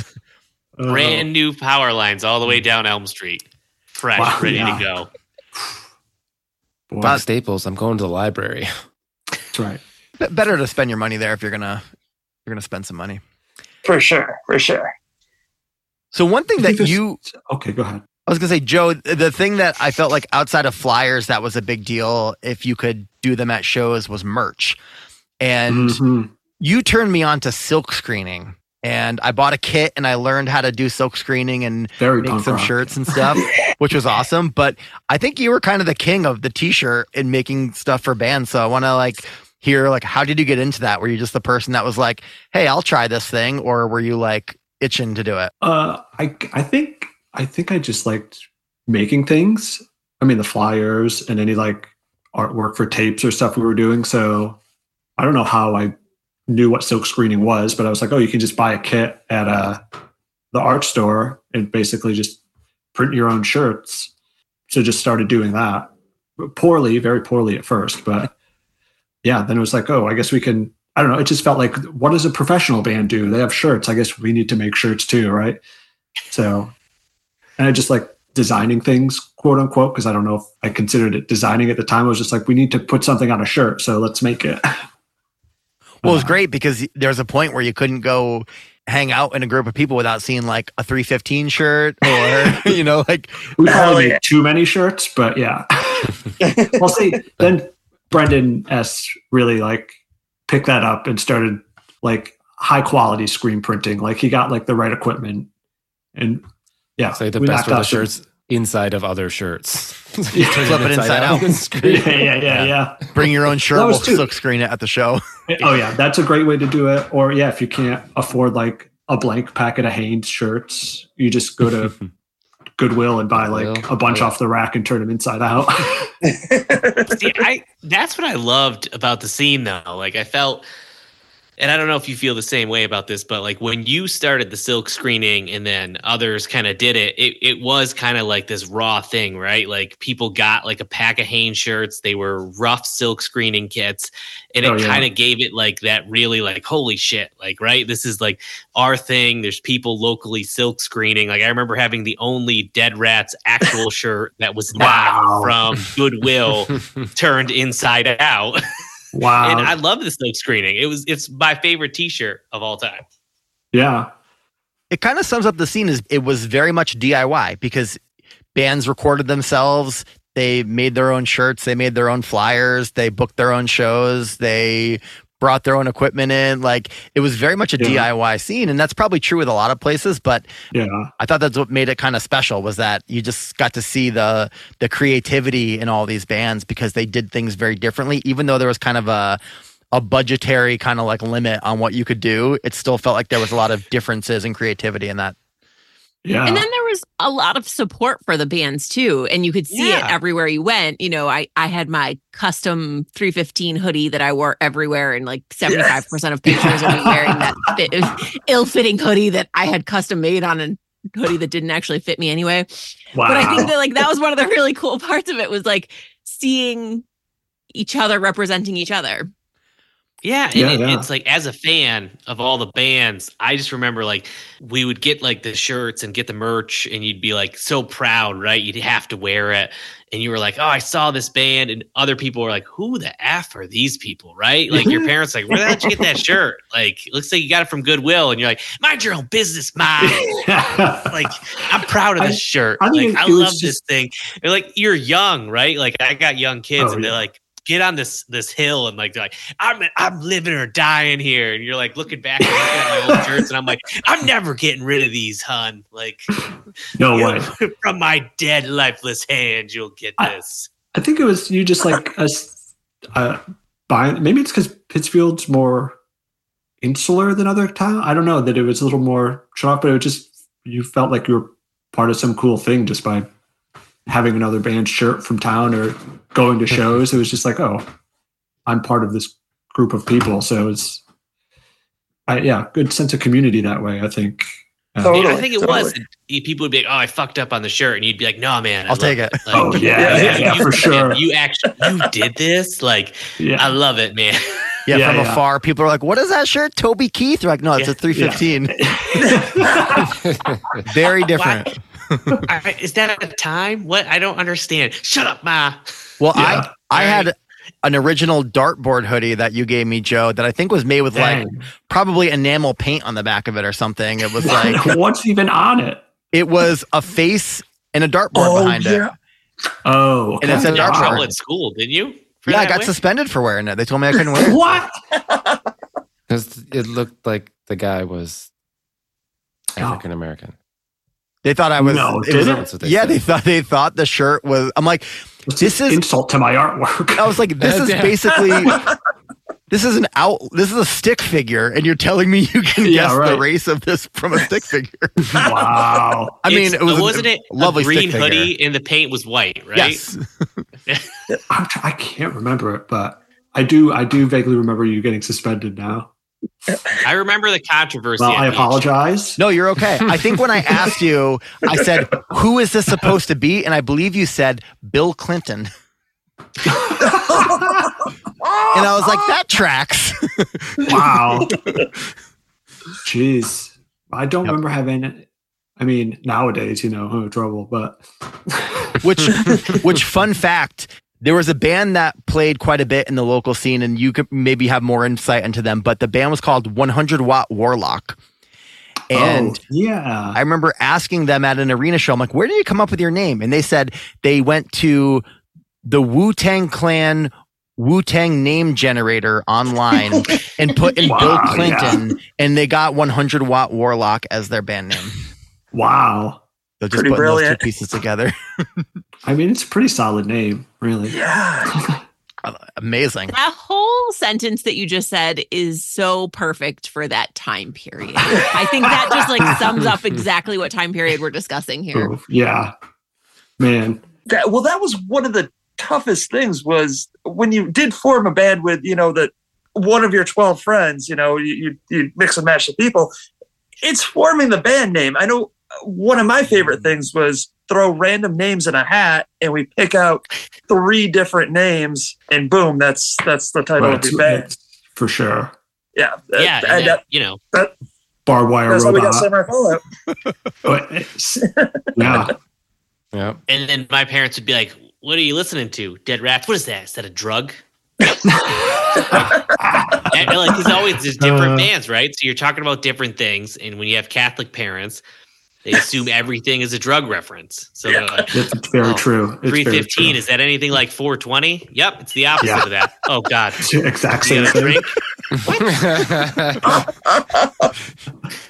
Uh, Brand new power lines all the way down Elm Street, fresh, Wow, ready yeah. to go. boy, Not Staples. I'm going to the library. that's right. Better to spend your money there if you're gonna you're gonna spend some money. For sure. For sure. So one thing that you Okay, go ahead. I was gonna say, Joe, the thing that I felt like outside of flyers that was a big deal if you could do them at shows was merch. And Mhm. you turned me on to silk screening. and I bought a kit and I learned how to do silk screening and Very make some rock. shirts and stuff, which was awesome. But I think you were kind of the king of the t-shirt and making stuff for bands. So I want to like hear like how did you get into that? Were you just the person that was like, "Hey, I'll try this thing," or were you like itching to do it? Uh, I I think I think I just liked making things. I mean, the flyers and any like artwork for tapes or stuff we were doing. So I don't know how I knew what silk screening was, but I was like, oh, you can just buy a kit at uh, the art store and basically just print your own shirts. So just started doing that poorly, very poorly at first, but yeah, then it was like, oh, I guess we can. I don't know. It just felt like, what does a professional band do? They have shirts. I guess we need to make shirts too, right? So, and I just like designing things, quote unquote, because I don't know if I considered it designing at the time. I was just like, we need to put something on a shirt, so let's make it. Well, it was Uh, great because there's a point where you couldn't go hang out in a group of people without seeing like a 315 shirt or you know like We probably made too many shirts, but yeah. well, see, then Brendan S really like picked that up and started like high quality screen printing. Like he got like the right equipment, and yeah, Say the best knocked for the out some- shirts inside of other shirts. Yeah. Flip it inside out. and screen. Yeah, yeah, yeah, yeah. bring your own shirt That we'll was too- silk screen it at the show Oh yeah, that's a great way to do it. Or yeah, if you can't afford like a blank packet of Hanes shirts, you just go to Goodwill and buy like Goodwill, a bunch yeah. off the rack and turn them inside out. See, I that's what I loved about the scene though. Like I felt and I don't know if you feel the same way about this, but like when you started the silk screening and then others kind of did it, it it was kind of like this raw thing, right? Like people got like a pack of Hanes shirts, they were rough silk screening kits, and it Oh, yeah. kind of gave it like that really like holy shit, like right? This is like our thing. There's people locally silk screening. Like I remember having the only Dead Rats actual shirt that was not Wow. from Goodwill turned inside out. wow. and I love the silk screening. It was it's my favorite T-shirt of all time. yeah. it kind of sums up the scene as it was very much DIY because bands recorded themselves. They made their own shirts. They made their own flyers. They booked their own shows. They brought their own equipment in. Like it was very much a Yeah. DIY scene. And that's probably true with a lot of places. But Yeah. I thought that's what made it kind of special was that you just got to see the the creativity in all these bands because they did things very differently. Even though there was kind of a a budgetary kind of like limit on what you could do, it still felt like there was a lot of differences and creativity in that. Yeah. And then there was a lot of support for the bands too, and you could see it everywhere you went. You know, I I had my custom 315 hoodie that I wore everywhere, and like 75 percent of pictures of me wearing that fit, ill-fitting hoodie that I had custom made on a hoodie that didn't actually fit me anyway. wow. But I think that like that was one of the really cool parts of it was like seeing each other representing each other. Yeah, and Yeah, it, yeah. it's like as a fan of all the bands, I just remember like we would get like the shirts and get the merch, and you'd be like so proud, right? You'd have to wear it, and you were like, "Oh, I saw this band," and other people were like, "Who the f are these people?" Right? Like your parents, like, "Where the hell did you get that shirt?" Like, looks like you got it from Goodwill, and you're like, "Mind your own business, mom." like I'm proud of I- this shirt. I like I love this thing. They're like you're young, right? Like I got young kids, Oh, and they're yeah. like, get on this this hill, and like like, I'm I'm living or dying here, and you're like looking back and looking at my old shirts, and I'm like, I'm never getting rid of these, hun. Like no way. from my dead lifeless hands, you'll get this. I think it was you just like us uh, buying. Maybe it's because Pittsfield's more insular than other town. I don't know that it was a little more shut off, but it was just you felt like you were part of some cool thing just by having another band shirt from town or going to shows. It was just like, oh, I'm part of this group of people. So it's, I, yeah, good sense of community that way. I think. Uh, Totally. Yeah, I think it was. totally. And People would be like, "Oh, I fucked up on the shirt," and you'd be like, "No, man, I I'll take it. Like, Oh, yeah, yeah, yeah, you- for sure. You actually you did this. Like, yeah. I love it, man. Yeah, Yeah, from yeah. afar, people are like, "What is that shirt, Toby Keith?" You're like, "No, it's Yeah, a 315." Very different. I- Is that a time? What? I don't understand. Shut up, ma. Well, Yeah. I I had an original dartboard hoodie that you gave me, Joe, that I think was made with like probably enamel paint on the back of it or something. It was like What's even on it? it was a face and a dartboard oh, behind it. Oh, And it's a You dartboard. trouble at school, didn't you? for Yeah, I got way? suspended for wearing it. They told me I couldn't wear it. What? Because it looked like the guy was oh. African American. They thought I was. No, it was- did it? That's they yeah, said. they thought they thought the shirt was. I'm like, It's This is- insult to my artwork. I was like, this is Yeah. basically. This is an out. This is a stick figure, and you're telling me you can Yeah, guess the race of this from a stick figure. wow. I mean, It's- it was wasn't it lovely a green stick figure. hoodie and the paint was white, right? Yes, I'm I can't remember it, but I do. I do vaguely remember you getting suspended now. I remember the controversy. Well, I VHS. apologize. no, you're okay. I think when I asked you, I said, "Who is this supposed to be?" And I believe you said Bill Clinton, and I was like, "That tracks." Wow. Jeez, I don't Yep. remember having. I mean, nowadays, you know, oh, trouble, but which which fun fact there was a band that played quite a bit in the local scene and you could maybe have more insight into them but the band was called 100 watt warlock. Oh, and oh, yeah, i remember asking them at an arena show i'm like where did you come up with your name? And they said they went to the wu-tang clan wu-tang name generator online and put in bill Wow, clinton and they got 100 watt warlock as their band name. Wow. so just Pretty putting those two brilliant. pieces together I mean, it's a pretty solid name, really. yeah. Uh, amazing That whole sentence that you just said is so perfect for that time period. I think that just like sums up exactly what time period we're discussing here. Oh, yeah, man. that well that was one of the toughest things was when you did form a band with you know that one of your 12 friends you know you, you, you mix and match the people it's forming the band name i know one of my favorite mm-hmm. things was throw random names in a hat and we pick out three different names and boom that's that's the title Right, of your band for sure. yeah uh, Yeah, and and then, that- you know, Barbed wire that's how we got robot. samurai But yeah, Yeah. and then my parents would be like, "What are you listening to? Dead Rats? What is that? Is that a drug?" and, like, there's always there's different Uh. bands, right? So you're talking about different things, and when you have Catholic parents, they assume everything is a drug reference. So they're like, it's, it's very Oh, true. It's Three very true. is that anything like four twenty? Yep, it's the opposite Yeah. of that. Oh God, It's the exact you same got a thing. drink?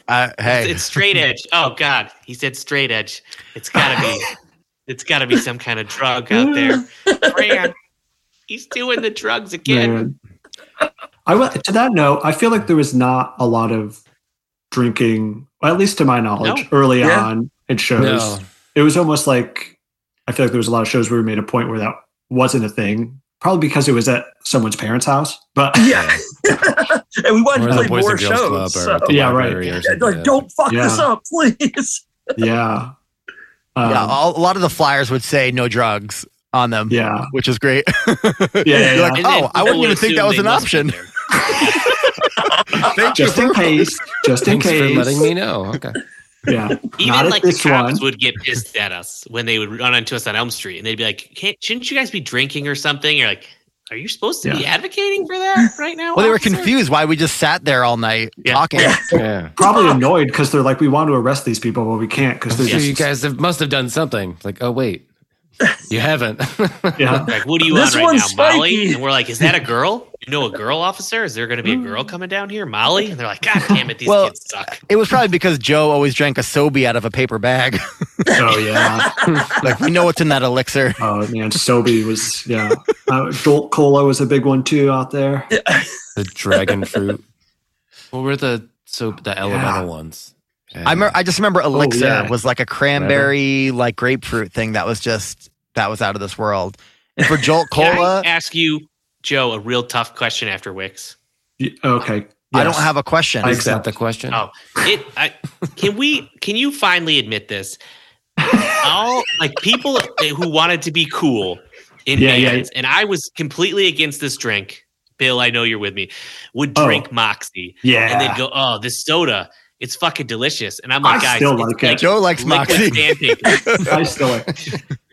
uh, hey It's straight edge. Oh God, he said straight edge. It's gotta be. It's gotta be some kind of drug out there. Fran, he's doing the drugs again. Man. I will, to that note, I feel like there was not a lot of drinking, well, at least to my knowledge, No. early Yeah. on in shows. no. It was almost like I feel like there was a lot of shows where we made a point where that wasn't a thing. Probably because it was at someone's parents' house. But yeah and we wanted Or to play Boys more shows Club or so- at the Yeah, right. or Yeah, like don't fuck Yeah. this up please yeah. Um, yeah, all, a lot of the flyers would say no drugs on them. yeah. which is great. Yeah, yeah, You're yeah. like, And then oh, I wouldn't even think that was an option. There. Thank you Just in for- case. Just in Thanks case. for letting me know. Okay. Yeah. Even Not at like the this cops one. would get pissed at us when they would run into us on Elm Street, and they'd be like, Can't, "Shouldn't you guys be drinking or something?" You're like, "Are you supposed to be advocating for that right now?" Well, they were confused why we just sat there all night Yeah. talking. Yeah. Probably annoyed because they're like, we want to arrest these people, but we can't because I'm they're sure just you guys have, must have done something. It's like, oh wait, you haven't. yeah. Like, what are you This on right now, one's Molly? And we're like, "Is that a girl? You know, a girl officer? Is there going to be a girl coming down here, Molly?" And they're like, "God damn it, these Well- kids suck." It was probably because Joe always drank a Sobe out of a paper bag. Oh yeah. like we know what's in that elixir. Oh man, Sobe was yeah. Uh, Jolt Cola was a big one too out there. the dragon fruit. What were the so the elemental ones? I remember, I just remember oh, elixir yeah. was like a cranberry, like grapefruit thing that was just that was out of this world. And for Jolt Can Cola, I ask you, Joe, a real tough question after Wix? Y- Okay. I don't have a question. I accept. the question? Oh, it. I can we? Can you finally admit this? All like people who wanted to be cool in Yeah, yeah. bands, and I was completely against this drink. Bill, I know you're with me. Would Oh. drink Moxie, Yeah. and they'd go, "Oh, this soda, it's fucking delicious." And I'm like, I guys, still like it. Joe likes liquid Moxie. sandpaper. I still like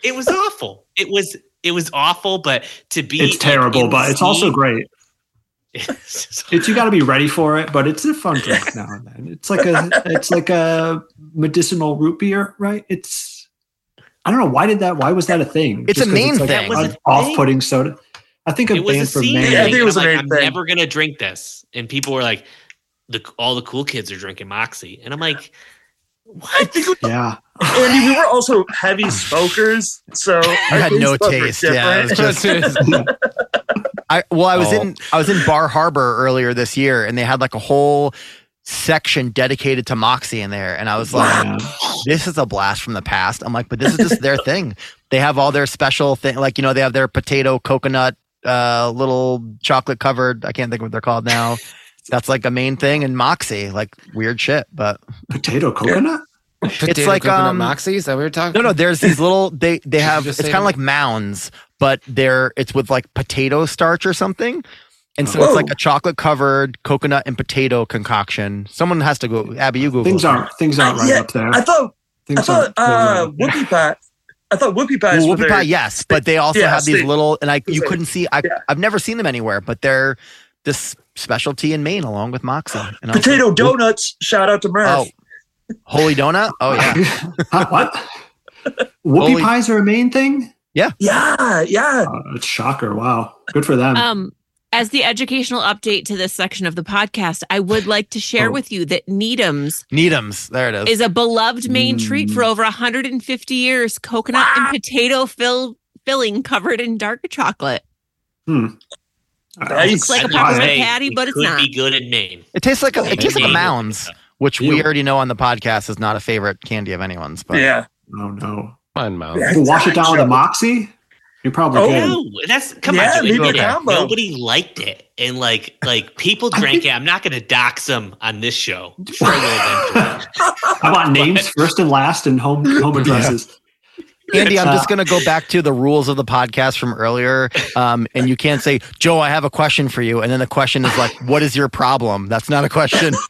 it was awful. It was it was awful, but to be it's like, terrible, in but the it's also great. It's you got to be ready for it, but it's a fun drink now and then. It's like a it's like a medicinal root beer, right? It's I don't know why did that why was that a thing? It's a Maine like thing. That was a an off-putting soda. I think a it was a band for scene Yeah, I think it was a like, Maine I'm thing. never gonna drink this, and people were like, "the all the cool kids are drinking Moxie," and I'm like, I think we- Yeah. Andy, we were also heavy smokers, so I had no taste. Yeah, it was just I well, I was Oh. in I was in Bar Harbor earlier this year, and they had like a whole section dedicated to Moxie in there, and I was like, Yeah. "This is a blast from the past." I'm like, "But this is just their thing. They have all their special thing, like you know, they have their potato coconut, uh, little chocolate covered. I can't think of what they're called now. That's like a main thing in Moxie, like weird shit. But Potato coconut? Potato like, coconut um, Moxie. Is that what we're talking? no, no, there's these little they they have it's kind of like mounds, but they're it's with like potato starch or something. And so Whoa. it's like a chocolate covered coconut and potato concoction. Someone has to go. Abby, you Google. Things it. aren't things aren't right Yeah, up there. I thought I thought uh, really- whoopie pie. I thought whoopie pies Well, whoopie their- pie, yes, but they also Yeah, have these little, and I you see, couldn't see. I yeah. I've never seen them anywhere, but they're this specialty in Maine along with Moxie. And potato like, donuts. Shout out to Murph. Oh, holy donut! Oh yeah, Huh, what? Whoopie Holy- pies are a Maine thing? Yeah, yeah. Uh, it's shocker. Wow. Good for them. Um, as the educational update to this section of the podcast, I would like to share Oh. with you that Needham's Needham's. There it is. is a beloved Maine treat for Mm. over 150 years. Coconut and potato fill filling covered in dark chocolate. Hmm. Nice. Looks like a I'd like peppermint say patty, it but it's could not. be good in Maine. It tastes like a, it tastes like a Mounds, which we already know on the podcast is not a favorite candy of anyone's. But yeah. Oh no. Fun mouth. Yeah. Wash it down with a moxie? You're probably Oh, good. No, that's come Yeah, on. maybe admit a combo. Nobody liked it, and like like people I drank think- it. I'm not going to dox them on this show. I'm sure they'll eventually. How about names first and last and home home addresses? Andy, I'm just going to go back to the rules of the podcast from earlier. Um, and you can't say, Joe, I have a question for you. And then the question is like, what is your problem? That's not a question.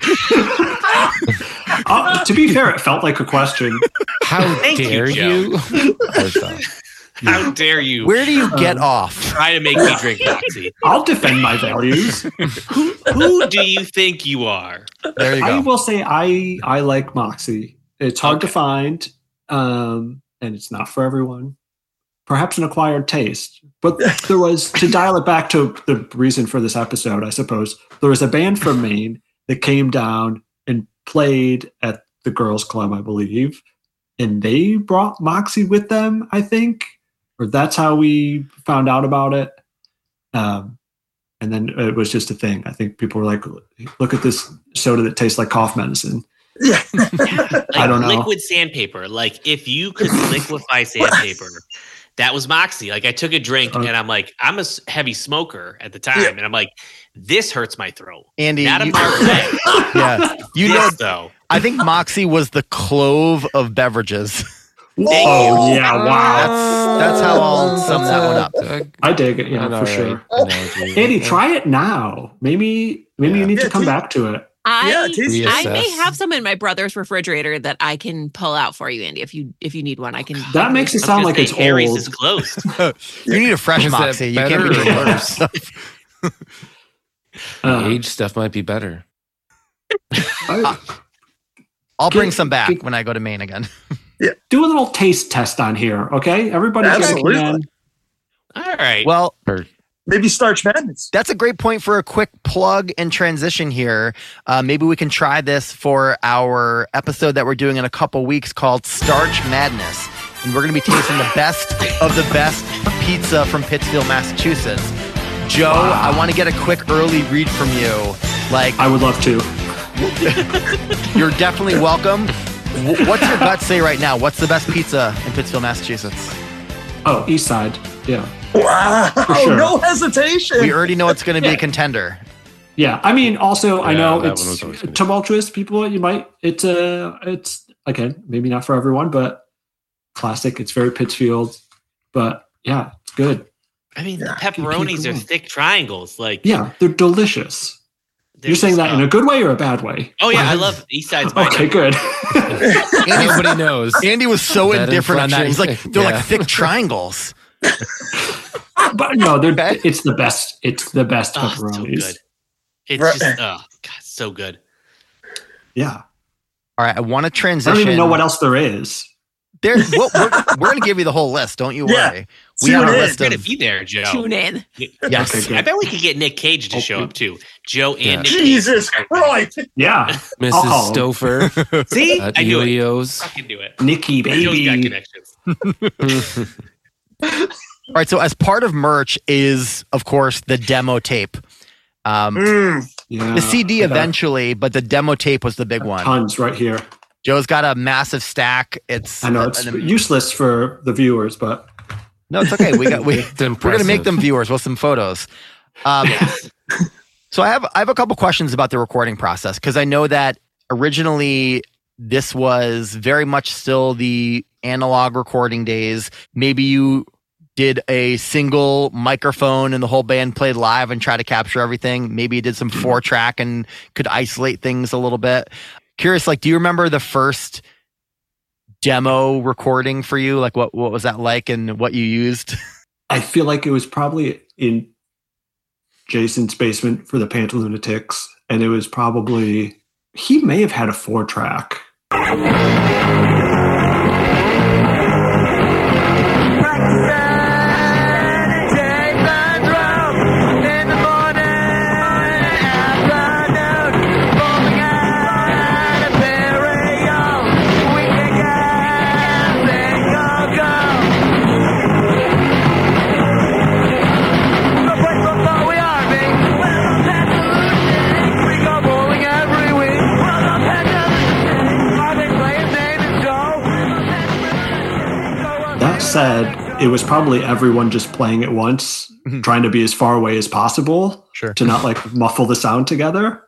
Uh, to be fair, it felt like a question. How Thank dare Joe. you? First. How dare you Where do you get Um, off? try to make me drink Moxie? I'll defend my values. Who, who do you think you are? There you go. I will say I I like Moxie. It's hard to find, um, and it's not for everyone. Perhaps an acquired taste, but there was to dial it back to the reason for this episode. I suppose there was a band from Maine that came down and played at the girls' club, I believe, and they brought Moxie with them. I think, or that's how we found out about it. Um, and then it was just a thing. I think people were like, "Look at this soda that tastes like cough medicine." Yeah. Like I don't know. Liquid sandpaper. Like if you could liquefy sandpaper, that was Moxie. Like I took a drink Uh, and I'm like, I'm a heavy smoker at the time, Yeah. and I'm like, this hurts my throat. Andy, Not a you, yeah, you know, though. I think Moxie was the clove of beverages. Oh yeah! Wow, That's- that's how I'll sum that one up. I dig it. Yeah, an for sure. alright. Andy, try it now. Maybe maybe Yeah. you need Yeah, to come taste- back to it. I Yeah, taste it. I may have some in my brother's refrigerator that I can pull out for you, Andy. If you if you need one, I can. That makes it sound like say it's Harry's old. is closed. You need a fresh Is Moxie. You can't be better doing worse? Uh, Age stuff might be better. I- I'll bring Get- some back get- when I go to Maine again. yeah. do a little taste test on here, okay? Everybody, get a Absolutely. All right. Well, Maybe Starch Madness. That's a great point for a quick plug and transition here. Uh, maybe we can try this for our episode that we're doing in a couple weeks called Starch Madness. And we're going to be tasting the best of the best pizza from Pittsfield, Massachusetts. Joe, I want to get a quick early read from you. Like, I would love to. you're definitely welcome. What's your gut say right now? What's the best pizza in Pittsfield, Massachusetts? Oh, East Side. Yeah, Wow. sure. No hesitation. We already know it's going to be a contender. yeah. I mean, also, I know it's one was always gonna be- tumultuous. People, you might. It's uh, it's again, maybe not for everyone, but classic. It's very Pittsfield, but yeah, it's good. I mean, the pepperonis are thick triangles. Like, Yeah, they're delicious. They're You're saying just, that in a good way or a bad way? Oh yeah, I love East Side's my Okay, good. Nobody knows. Andy was so That indifferent on that. He's like, they're Yeah. like thick triangles. but no, they're Okay. it's the best. It's the best Oh, it's so good. It's Right. just oh god, so good. yeah, All right, I want to I transition. don't even know what else there is. There, we'll, we're, we're going to give you the whole list. Don't you Yeah. worry. We Tune have a in. list It's gonna be there, Joe. Tune in. yes. Okay, I bet we could get Nick Cage to show up too. Joe and Yeah. Nick Cage. Jesus Christ. Yeah, Mrs. call him. Stouffer See, at I knew it. I can do it. Nikki Joe's got baby. connections. All right. So, as part of merch is, of course, the demo tape. Um, Mm, Yeah, the CD eventually, but the demo tape was the big one. Tons right here. Joe's got a massive stack. It's I know a- it's an- useless for the viewers, but no, it's okay. We got we, we're gonna make them viewers with some photos. Um, so I have I have a couple questions about the recording process because I know that originally this was very much still the analog recording days. Maybe you did a single microphone and the whole band played live and tried to capture everything. Maybe you did some four track and could isolate things a little bit. Curious, like, do you remember the first demo recording for you? Like, what what was that like and what you used? I feel like it was probably in Jason's basement for the Pantalunatics, and it was probably he may have had a four track. Said, it was probably everyone just playing at once, Mhm. trying to be as far away as possible Sure. to not like muffle the sound together.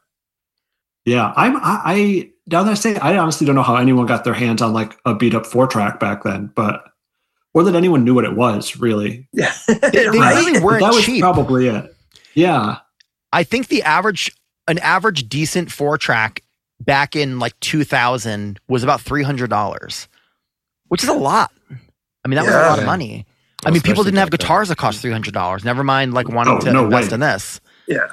Yeah, I'm. I, I now that I say, I honestly don't know how anyone got their hands on like a beat up four track back then, but or that anyone knew what it was really. yeah. They, they Right? really weren't that was cheap. probably it. Yeah, I think the average, an average decent four track back in like 2000 was about $300, which is a lot. I mean, that was a lot of money. I mean, people didn't have guitars that cost $300. Never mind like wanting Oh, to no invest way. in this. Yeah.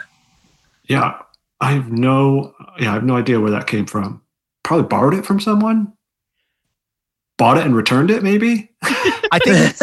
yeah. I have no. Yeah, I have no idea where that came from. Probably borrowed it from someone. Bought it and returned it, maybe. I think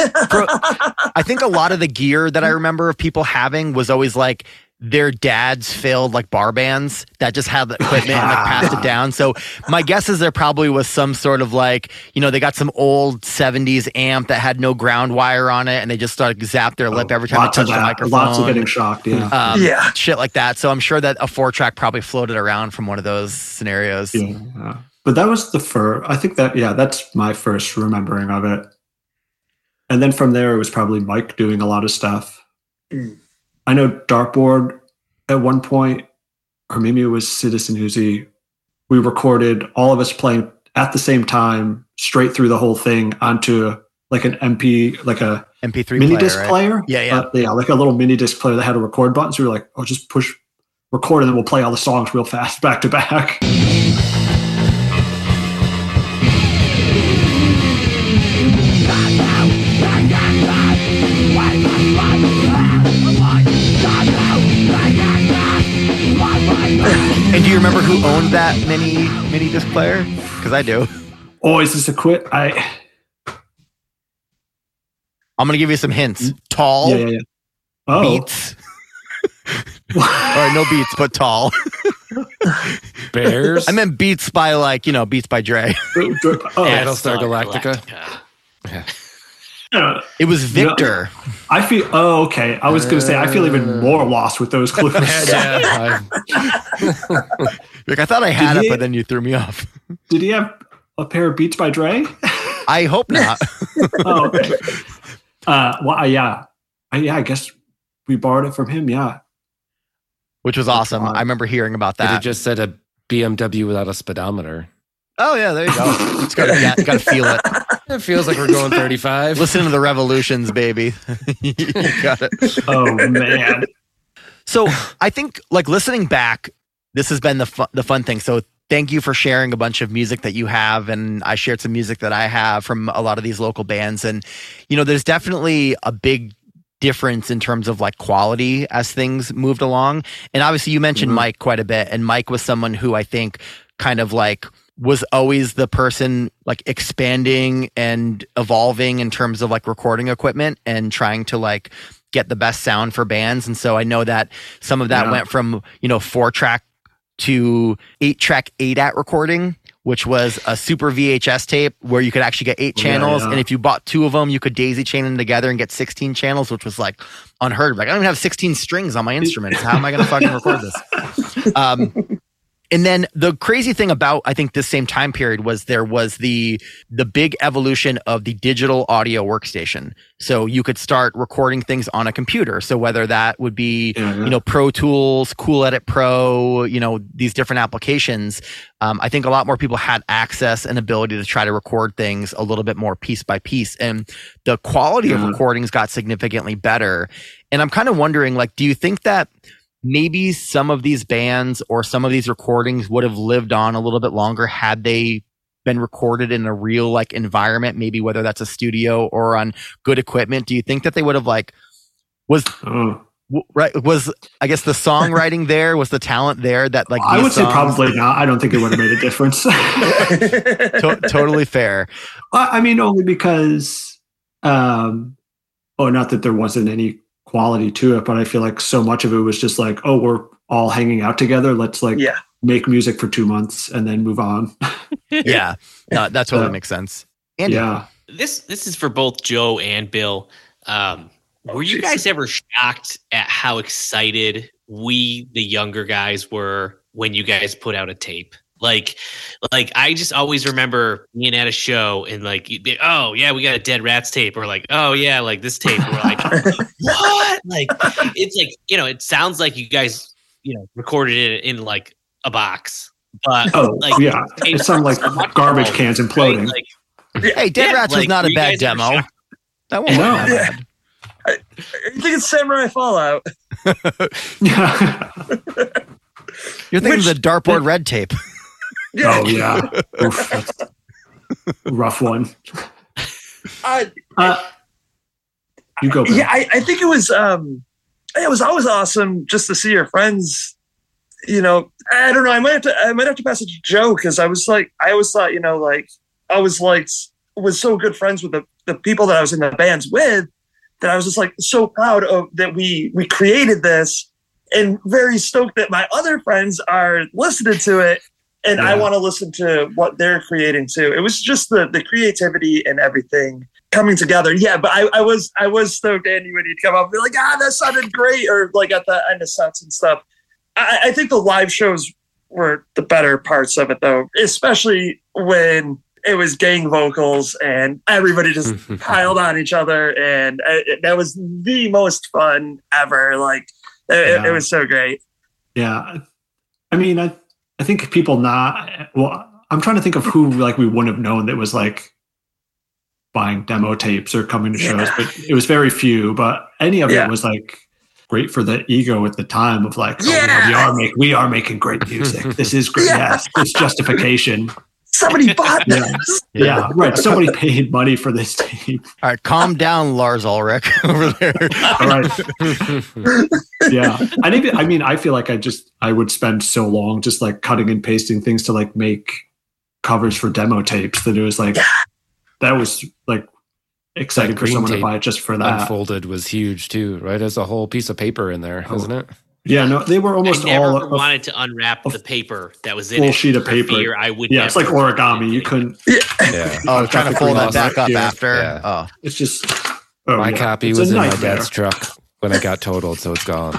I think a lot of the gear that I remember of people having was always like their dads failed like bar bands that just had the equipment and like passed it down. So my guess is there probably was some sort of like, you know, they got some old 70s amp that had no ground wire on it and they just started to zap their lip every time they Oh, touched the microphone. Lots of getting shocked. Yeah. um, Yeah. shit like that. So I'm sure that a four track probably floated around from one of those scenarios. yeah, yeah. But that was the first. I think that yeah, that's my first remembering of it. And then from there, it was probably Mike doing a lot of stuff. Mm. I know Dartboard at one point, or maybe it was Citizen Uzi. We recorded all of us playing at the same time, straight through the whole thing onto like an MP, like a MP3 mini player, disc right? player. Yeah, yeah. Uh, yeah, like a little mini disc player that had a record button. So we were like, oh, just push record and then we'll play all the songs real fast back to back. And do you remember who owned that mini mini disc player? Because I do. Oh, is this a quit? I I'm gonna give you some hints. Tall, yeah, yeah, yeah. Oh, beats. All right, no beats, but tall. Bears. I meant beats by like you know beats by Dre. oh, Battlestar Galactica. Uh, It was Victor. I feel. Oh, okay. I was going to say I feel even more lost with those clues. yeah, Like I thought I had Did it, he- but then you threw me off. Did he have a pair of Beats by Dre? I hope not. oh, okay. Uh, well, uh, yeah, I, yeah. I guess we borrowed it from him. Yeah. Which was awesome. wild. I remember hearing about that. It just said a BMW without a speedometer. oh yeah, there you go. It's gotta, yeah, gotta feel it. It feels like we're going 35. Listen to the revolutions, baby. you got it. Oh man. So I think like listening back, this has been the fun, the fun thing. So thank you for sharing a bunch of music that you have, and I shared some music that I have from a lot of these local bands. And you know, there's definitely a big difference in terms of like quality as things moved along. And obviously, you mentioned Mhm. Mike quite a bit, and Mike was someone who I think kind of like was always the person like expanding and evolving in terms of like recording equipment and trying to like get the best sound for bands. And so I know that some of that Yeah. went from, you know, four track to eight track eight at recording, which was a super VHS tape where you could actually get eight Yeah, channels. yeah. And if you bought two of them, you could daisy chain them together and get 16 channels, which was like unheard of. Like, I don't even have 16 strings on my instruments. How am I going to fucking record this? Um, and then the crazy thing about I think this same time period was there was the the big evolution of the digital audio workstation. So you could start recording things on a computer. So whether that would be yeah. you know Pro Tools, Cool Edit Pro, you know these different applications. Um, I think a lot more people had access and ability to try to record things a little bit more piece by piece, and the quality of recordings got significantly better. And I'm kind of wondering, like, do you think that maybe some of these bands or some of these recordings would have lived on a little bit longer had they been recorded in a real like environment maybe whether that's a studio or on good equipment do you think that they would have like was Oh. w- right was i guess the songwriting there was the talent there that like I these would say probably not. I don't think it would have made a difference. to- totally fair I I mean, only because, um, oh, not that there wasn't any quality to it, but I feel like so much of it was just like, oh, we're all hanging out together. Let's like Yeah. make music for two months and then move on. yeah no, that totally Yeah. makes sense Andy, yeah. This this is for both Joe and Bill. Um, were you Jesus. guys ever shocked at how excited we, the younger guys, were when you guys put out a tape? Like, like I just always remember being at a show and like, you'd be, oh yeah, we got a Dead Rats tape, or like, oh yeah, like this tape. We're like, what? Like, it's like you know, it sounds like you guys, you know, recorded it in like a box, but Oh, like, yeah. tape It sounded like so garbage more, cans right? imploding. Like, hey dead Yeah, rats was not a bad demo that wasn't No. that bad. I think it's Samurai Fallout. Yeah. you're thinking Which- of the dartboard red tape oh, yeah. Oof, rough one. I, Uh, you go. Bill. yeah, I, I think it was um it was always awesome just to see your friends. You know, I don't know. I might have to I might have to pass it to Joe because I was like I always thought you know like I was like was so good friends with the, the people that I was in the bands with that I was just like so proud of that we we created this and very stoked that my other friends are listening to it and I want to listen to what they're creating too. It was just the the creativity and everything coming together. Yeah, but I, I was I was stoked Andy when he'd come up and be like, ah, that sounded great, or like at the end of sets and stuff. I, I think the live shows were the better parts of it though, especially when it was gang vocals and everybody just piled on each other, and it, that was the most fun ever. Like it- Yeah. it was so great. Yeah. I mean, I, I think people not, well, I'm trying to think of who like we wouldn't have known that was like buying demo tapes or coming to shows, Yeah. but it was very few, but any of Yeah. it was like great for the ego at the time of like, oh, Yeah. we are making, we are making great music. This is great. Yes. It's justification. Somebody bought Yeah. this. Yeah. Right. Somebody paid money for this tape. all right calm down lars ulrich over there All right. yeah and even i mean i feel like i just i would spend so long just like cutting and pasting things to like make covers for demo tapes that it was like that was like exciting That for someone to buy it just for that Unfolded was huge too, right? There's a whole piece of paper in there, Oh. isn't it? Yeah no they were almost I never all a- wanted to unwrap the paper that was in full it sheet of paper. fear I would. yeah it's like origami you couldn't Yeah. oh trying to fold that back up yeah. after Yeah. oh it's just oh, my yeah. copy It's was in my dad's truck when I got totaled, so it's gone.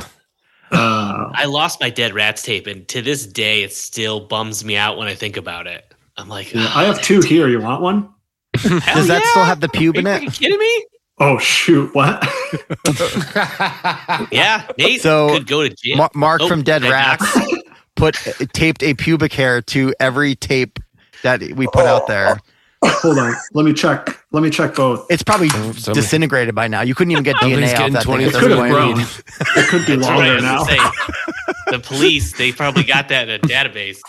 uh, I lost my Dead Rats tape, and to this day, it still bums me out when I think about it. I'm like, yeah, i have two here you want one? Does that yeah? still have the Are pube you in freaking it kidding me? Oh shoot what? Yeah, Nate So, could go to jail. Mar- mark Oh, from dead rats put taped a pubic hair to every tape that we put out there. Hold on let me check let me check both. It's probably oh, Some- some- disintegrated by now. You couldn't even get dna off getting that thing. 20 at it could have grown. It could be That's what I longer was now. say. The police, they probably got that in a database.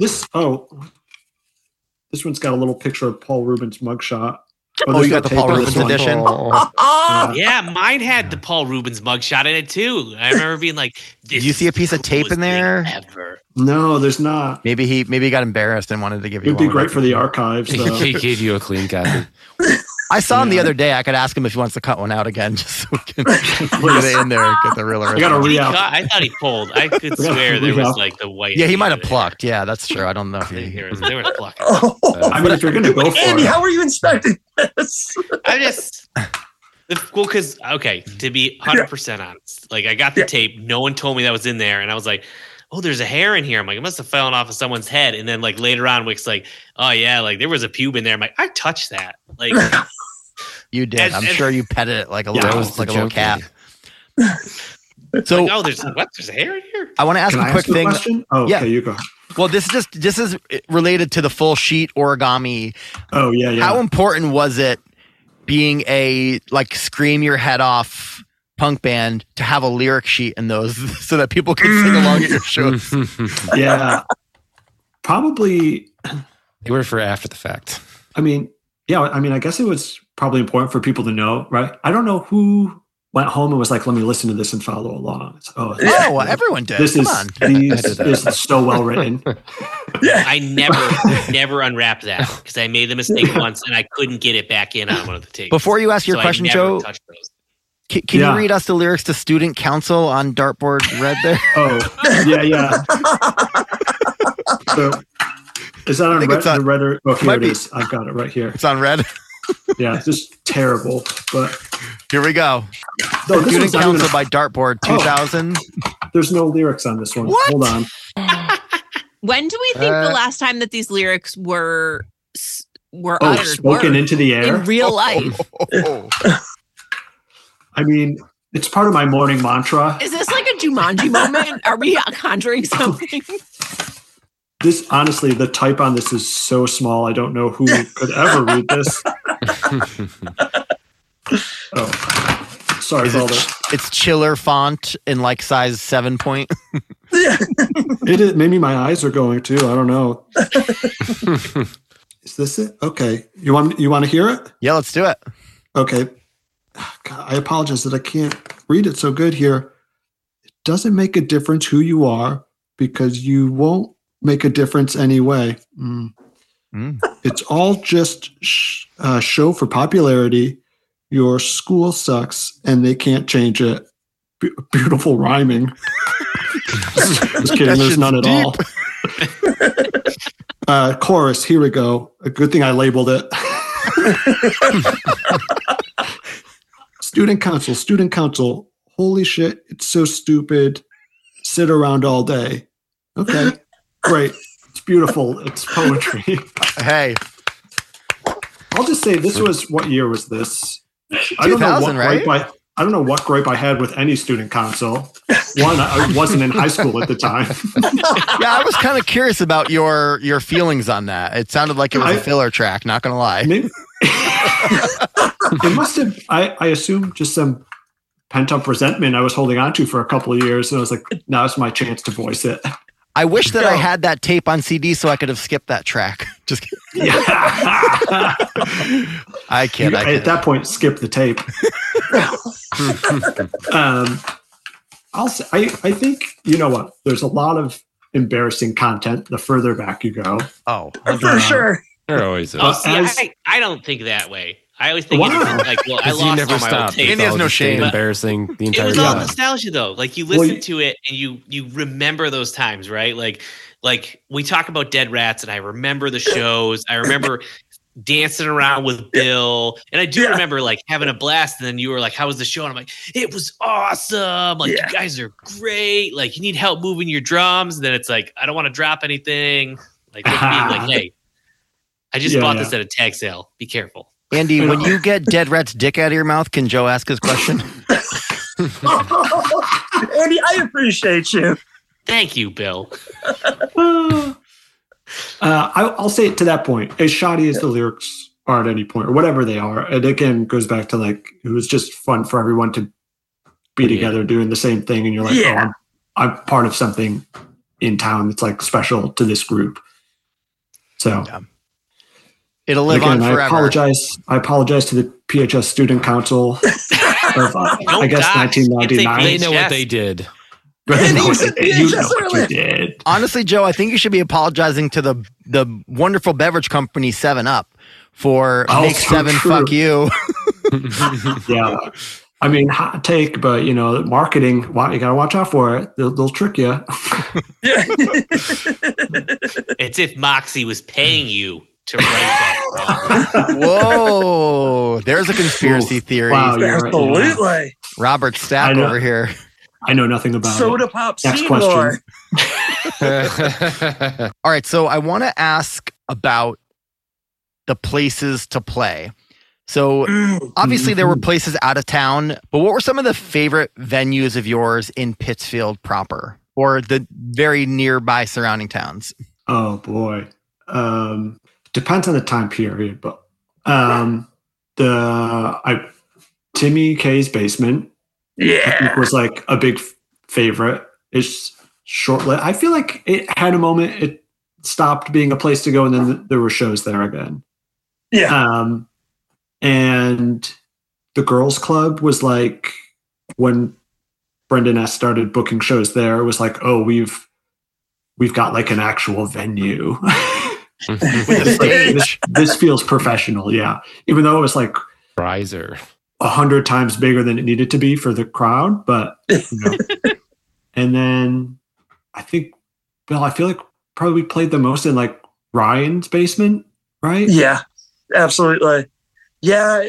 this oh this one's got a little picture of paul Reubens mugshot Oh, there's you no got the Paul Reubens one. edition? Oh, Ah, Yeah, mine had the Paul Reubens mugshot in it too. I remember being like, "This you see a piece of tape in there? Ever. No, there's not. Maybe he maybe he got embarrassed and wanted to give It you would be great for the archives, though. he gave you a clean copy. I saw him the other day. I could ask him if he wants to cut one out again, just so we can get it in there and get the real I gotta original. Did he re out. cut? I thought he pulled. I could swear there was re-up. like the white. Yeah, he might have plucked. Yeah, that's true. I don't know if he. There was, there was plucking. oh. I mean, if you're gonna go for Andy, it, how are you inspecting this? I just. the- Well, because okay, to be hundred percent honest, like I got the Yeah. tape. No one told me that was in there, and I was like, "Oh, there's a hair in here." I'm like, "It must have fallen off of someone's head." And then like later on, Wick's like, "Oh yeah, like there was a pube in there." I'm like, "I touched that." Like, You did. As- I'm as- sure you petted it like a Yeah, little, that was the like a little cat. So like, oh, there's what? There's a hair in here. I want to ask can a I quick ask you a thing. question? Oh, Yeah. okay, you go. Well, this is just this is related to the full sheet origami. Oh, yeah, yeah. How important was it being a like scream your head off punk band to have a lyric sheet in those so that people could sing along at your shows? yeah, probably. they were for after the fact. I mean, yeah. I mean, I guess it was probably important for people to know, right? I don't know who went home and was like, "Let me listen to this and follow along." It's, oh, Yeah. Oh, well, everyone did. this Come is on. these, I did that. this is so well written. yeah. I never, never unwrapped that because I made the mistake once and I couldn't get it back in on one of the tapes. Before you ask your So question, Joe, can, can Yeah. you read us the lyrics to Student Council on Dartboard Red there? Oh, yeah, yeah. So, is that on red? it's on- the red or, oh, here it be. is. I've got it right here. It's on red. Yeah, just terrible. But Here we go. no, this Student one's not even- Council by Dartboard Oh. 2000. there's no lyrics on this one. What? Hold on. When do we think Uh, the last time that these lyrics were were Oh, uttered spoken were into the air. in real life? Oh. I mean, it's part of my morning mantra. Is this like a Jumanji moment? Are we conjuring something? This honestly, the type on this is so small. I don't know who could ever read this. Oh, sorry Is all it, the. it's chiller font in like size seven point. yeah. It is, maybe my eyes are going too. I don't know. Is this it? Okay. You want you want to hear it? Yeah, let's do it. Okay. Ah, God, I apologize that I can't read it so good here. It doesn't make a difference who you are because you won't make a difference anyway. Mm. Mm. It's all just sh- uh, show for popularity. Your school sucks and they can't change it. Be- beautiful rhyming. Just kidding. That There's none at all. uh, chorus. Here we go. A good thing I labeled it. student council. Student council. Holy shit! It's so stupid. Sit around all day. Okay, great. It's beautiful. It's poetry. Hey, I'll just say this was what year was this? I don't know what 2000, right? gripe I, I don't know what gripe I had with any student council. One, I wasn't in high school at the time. yeah, I was kind of curious about your your feelings on that. It sounded like it was a I- filler track. Not gonna lie. Maybe- it must have. I, I assume just some pent up resentment I was holding on to for a couple of years, and I was like, now's my chance to voice it. I wish that I had that tape on CD so I could have skipped that track. Just kidding. Yeah. I kid. I at that point, skip the tape. um, I'll say, I, I think, you know what? There's a lot of embarrassing content the further back you go. Oh, For sure. There always is. Uh, see, as- I, I don't think that way. I always think Wow. it's like, well, I Because you lost never all my old stopped. tapes. Andy has no shame. Embarrassing the entire. Time. It was all time. nostalgia though. Like you listen you- to it and you you remember those times, right? Like like we talk about Dead Rats and I remember the shows. I remember dancing around with Bill. And I do Yeah. remember like having a blast. And then you were like, How was the show? And I'm like, it was awesome. Like Yeah. you guys are great. Like you need help moving your drums. And then it's like, I don't want to drop anything. Like being like, hey, I just Yeah, bought yeah. this at a tag sale. Be careful. Andy, when you get Dead Rat's dick out of your mouth, can Joe ask his question? Andy, I appreciate you. Thank you, Bill. Uh, I, I'll say it to that point. As shoddy as the lyrics are at any point, or whatever they are, it again goes back to like it was just fun for everyone to be Yeah. together doing the same thing, and you're like, Yeah. oh, I'm, I'm part of something in town that's like special to this group. So, Yeah. It'll live Again, on I apologize. I apologize to the PHS Student Council of, uh, I guess, die. 1999. They know what they did. But they know what they- you know what you did. Honestly, Joe, I think you should be apologizing to the the wonderful beverage company Seven Up for Oh, make so Seven true. fuck you. Yeah. I mean, hot take, but you know, marketing. You gotta watch out for it. They'll, they'll trick you. Yeah. It's if Moxie was paying you to write that. Whoa, there's a conspiracy theory. Wow, you're right, yeah. Absolutely. Robert Stack know. over here. I know nothing about Soda it. Pop Next Seymour. question. All right, so I want to ask about the places to play. So Mm. obviously there were Mhm. places out of town, but what were some of the favorite venues of yours in Pittsfield proper or the very nearby surrounding towns? Oh boy. Um, depends on the time period, but um, the I Timmy K's basement Yeah. was like a big favorite. It's short lived. I feel like it had a moment. It stopped being a place to go, and then th- there were shows there again. Yeah. Um, and the girls' club was like when Brendan S started booking shows there. It was like, oh, we've we've got like an actual venue. Mm-hmm. With a stage. this, this feels professional, yeah. Even though it was like Riser. a hundred times bigger than it needed to be for the crowd, but you know. and then I think, Bill, I feel like probably we played the most in like Ryan's basement, right? Yeah. Absolutely. Yeah.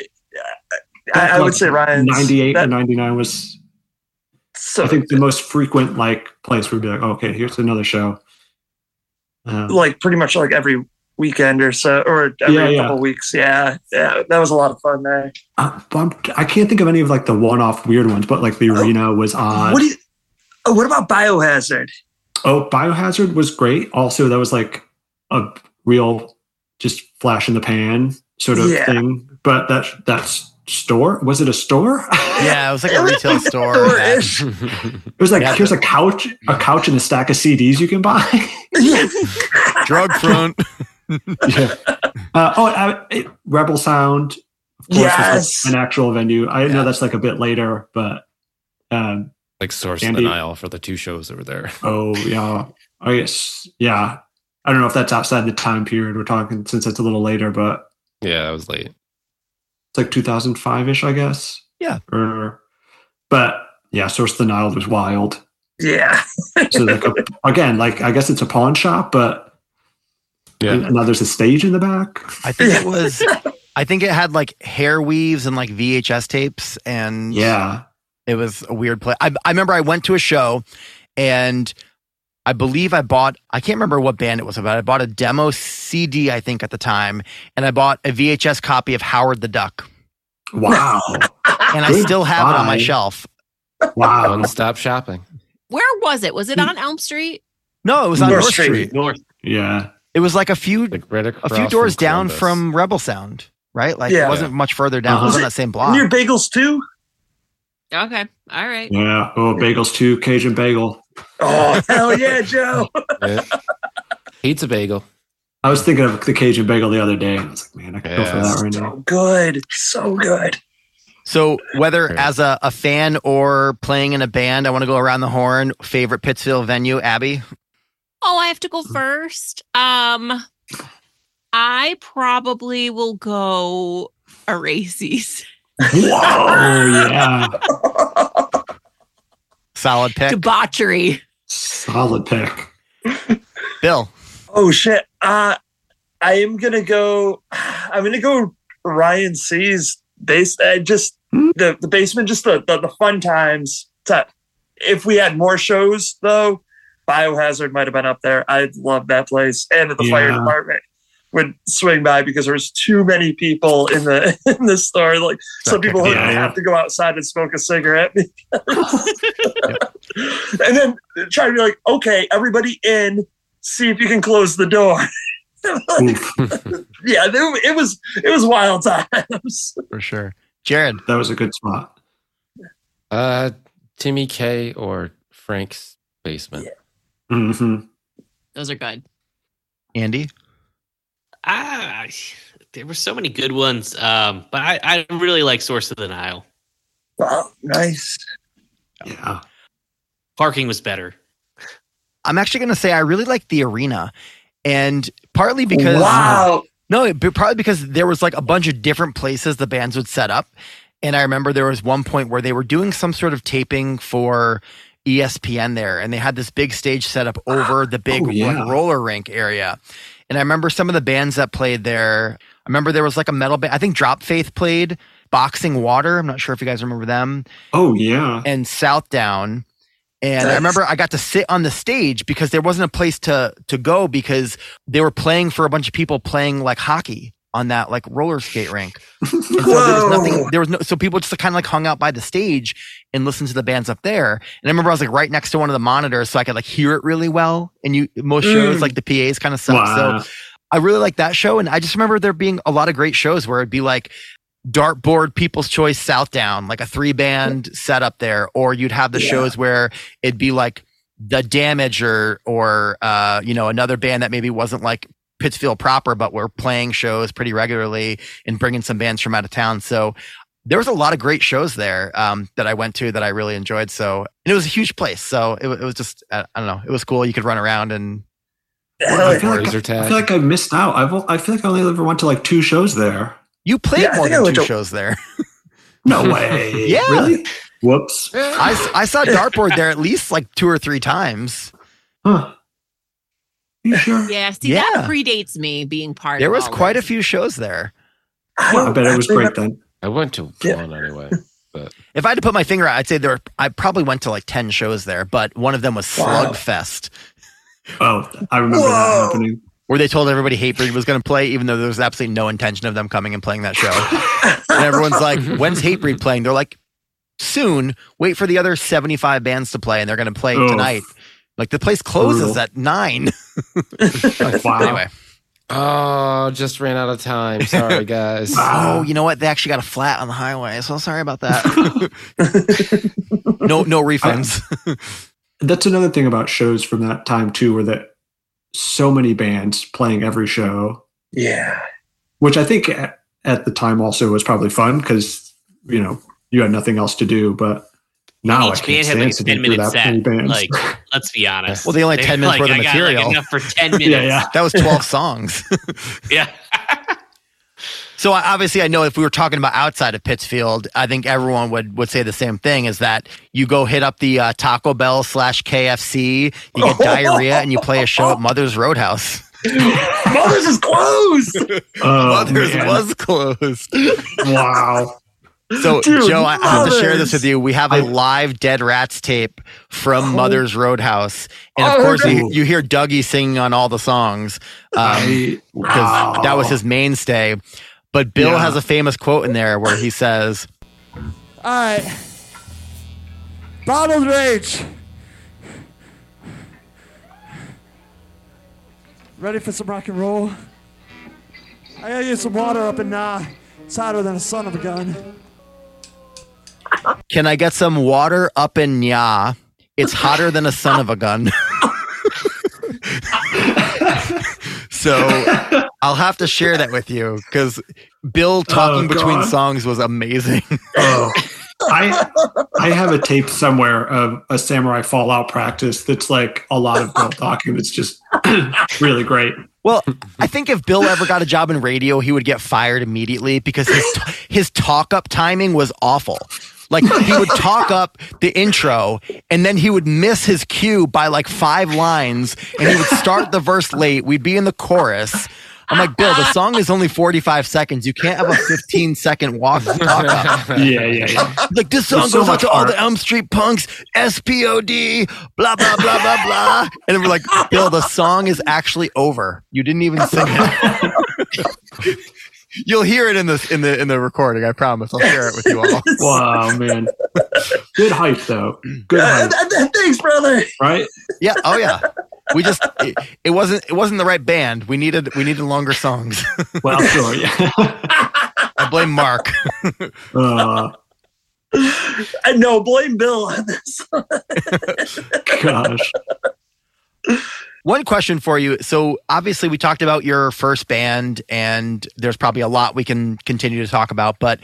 I, I would say Ryan's. 98 that- and 99 was so I think the most frequent like place we'd be like, oh, okay, here's another show. Um, like pretty much like every weekend or so, or every Yeah, yeah. couple weeks. Yeah, yeah, that was a lot of fun there. uh, I can't think of any of like the one-off weird ones, but like the arena was odd. what do you? Oh, what about Biohazard? Oh, Biohazard was great. Also, that was like a real just flash in the pan sort of Yeah. thing. But that that store was it a store? Yeah, it was like a retail store. Store-ish. it was like Yeah. here's a couch, a couch, and a stack of CDs you can buy. Drug front. yeah. Uh, oh, uh, it, Rebel Sound. Of course, Yes. like, an actual venue. I Yeah. know that's like a bit later, but um, like Source Andy- and the Nile for the two shows that were there. oh yeah, I guess yeah. I don't know if that's outside the time period we're talking since it's a little later, but Yeah, it was late. It's like 2005 ish, I guess. Yeah. Or, but yeah, Source of the Nile was wild. yeah. So like a, again, like I guess it's a pawn shop, but Yeah. now there's a stage in the back. I think it was I think it had like hair weaves and like VHS tapes and Yeah. It was a weird play. I, I remember I went to a show and I believe I bought, I can't remember what band it was about. I bought a demo CD, I think, at the time, and I bought a VHS copy of Howard the Duck. Wow. And I Good still have it on my shelf. Wow. One stop shopping. Where was it? Was it on Elm Street? No, it was on North North, Street. Street. North. Yeah. It was like a few Like right a few doors from down from Rebel Sound, right? Like Yeah. it wasn't much further down. Uh-huh. It was on that same block. Near Bagels too. Okay. All right. Yeah. Oh, bagels too. Cajun bagel. Oh hell yeah, Joe. Yeah. Pizza bagel. I was thinking of the Cajun bagel the other day. and I was like, man, I could go for that right now. So good, so good. So whether as a, a fan or playing in a band, I want to go around the horn. Favorite Pittsfield venue, Abby? Oh, I have to go first. Um, I probably will go Erases. Whoa. Yeah. Solid pick. Debauchery. Solid pick. Bill. Oh shit. Uh I am gonna go I'm gonna go Ryan C's base uh, just Hmm. the, the basement, just the, the, the fun times. To, if we had more shows though, Biohazard might have been up there. I love that place. And the fire department would swing by because there was too many people in the in the store. Like some Okay. people would Yeah, yeah. have to go outside and smoke a cigarette. because- and then try to be like, okay, everybody in, see if you can close the door. Oof. yeah, it, it was it was wild times. For sure. Jared. That was a good spot. Uh, Timmy K or Frank's basement. hmm Those are good. Andy. Ah, there were so many good ones. Um, but I, I really like Source of the Nile. Wow, nice. Yeah. Parking was better. I'm actually going to say I really like the arena, and partly because wow. no, it- but probably because there was like a bunch of different places the bands would set up, and I remember there was one point where they were doing some sort of taping for ESPN there, and they had this big stage set up over the big Oh, yeah. roller rink area, and I remember some of the bands that played there. I remember there was like a metal band. I think Drop Faith played Boxing Water. I'm not sure if you guys remember them Oh yeah. and South Down. And I remember I got to sit on the stage because there wasn't a place to to go because they were playing for a bunch of people playing like hockey on that like roller skate rink. And so there was nothing there was no so people just kind of like hung out by the stage and listened to the bands up there. And I remember I was like right next to one of the monitors so I could like hear it really well. And you most shows Mm. like the PAs kind of suck. Wow. So I really like that show. And I just remember there being a lot of great shows where it'd be like dartboard people's choice south down like a three band setup there or you'd have the Yeah. shows where it'd be like the damage or or uh you know another band that maybe wasn't like pittsfield proper but we're playing shows pretty regularly and bringing some bands from out of town so there was a lot of great shows there um, that I went to that I really enjoyed. So and it was a huge place. So it, it was just I, I don't know. It was cool. You could run around and Hell I feel, like, Razor I feel like I missed out. I've, o- I feel like I only ever went to like two shows there. you played Yeah, I more than two to- shows there. No way. Yeah. Really? Whoops. I, I saw dartboard there at least like two or three times. Huh. You sure? Yeah, see, Yeah. that predates me being part There of was all quite a few shows there. I, Well, I bet it was great then. I went to Yeah. one anyway. But If I had to put my finger out, I'd say there were, I probably went to like 10 shows there, but one of them was Wow. Slugfest, Oh, I remember Whoa. that happening. where they told everybody Hatebreed was going to play, even though there was absolutely no intention of them coming and playing that show. and everyone's like, when's Hatebreed playing? They're like, soon. Wait for the other 75 bands to play, and they're going to play Oof. tonight. Like the place closes Brutal. at nine. Wow. Anyway. oh, just ran out of time. Sorry, guys. Wow. Oh, you know what? They actually got a flat on the highway. So sorry about that. no, no refunds. That's another thing about shows from that time too, where that so many bands playing every show, Yeah. which I think at, at the time also was probably fun because you know you had nothing else to do. But now Each can't band had like a 10 through minute that many set. Like, let's be honest. Well, they only had They're 10 minutes like, worth of I got, material. Like, enough for 10 minutes. yeah, yeah. that was 12 songs. Yeah. So obviously, I know if we were talking about outside of Pittsfield, I think everyone would would say the same thing: is that you go hit up the uh, Taco Bell slash KFC, you get diarrhea, and you play a show at Mother's Roadhouse. Mother's is closed. Oh, Mother's man. was closed. wow. So Dude, Joe, I have to share this with you. We have a live Dead Rats tape from Oh. Mother's Roadhouse, and of Oh, course you, you hear Dougie singing on all the songs. Um, because wow. that was his mainstay. But Bill Yeah. has a famous quote in there where he says, All right. Bottled rage. Ready for some rock and roll? I gotta get some water up in nah. It's hotter than a son of a gun. Can I get some water up in Nya? It's hotter than a son of a gun. so I'll have to share that with you because Bill oh, talking Oh, between songs was amazing. Oh, I I have a tape somewhere of a samurai fallout practice that's like a lot of Bill talking. That's just really great. Well, I think if Bill ever got a job in radio, he would get fired immediately because his his talk up timing was awful. Like he would talk up the intro and then he would miss his cue by like five lines and he would start the verse late. We'd be in the chorus. I'm like, Bill, the song is only 45 seconds. You can't have a 15 second walk talk. Yeah, yeah, yeah. Like this song There's so goes out much to all the Elm Street punks, SPOD, blah blah blah blah blah. And we're like, Bill, the song is actually over. You didn't even sing it. You'll hear it in the in the in the recording. I promise. I'll share it with you all. Wow, man. Good hype though. Good Uh, hype, Thanks, brother. right? Yeah. Oh yeah. We just it, it wasn't it wasn't the right band. We needed we needed longer songs. Well, sure. Yeah. I blame Mark. Uh, I know. Blame Bill on this. gosh. One question for you. So obviously we talked about your first band and there's probably a lot we can continue to talk about, but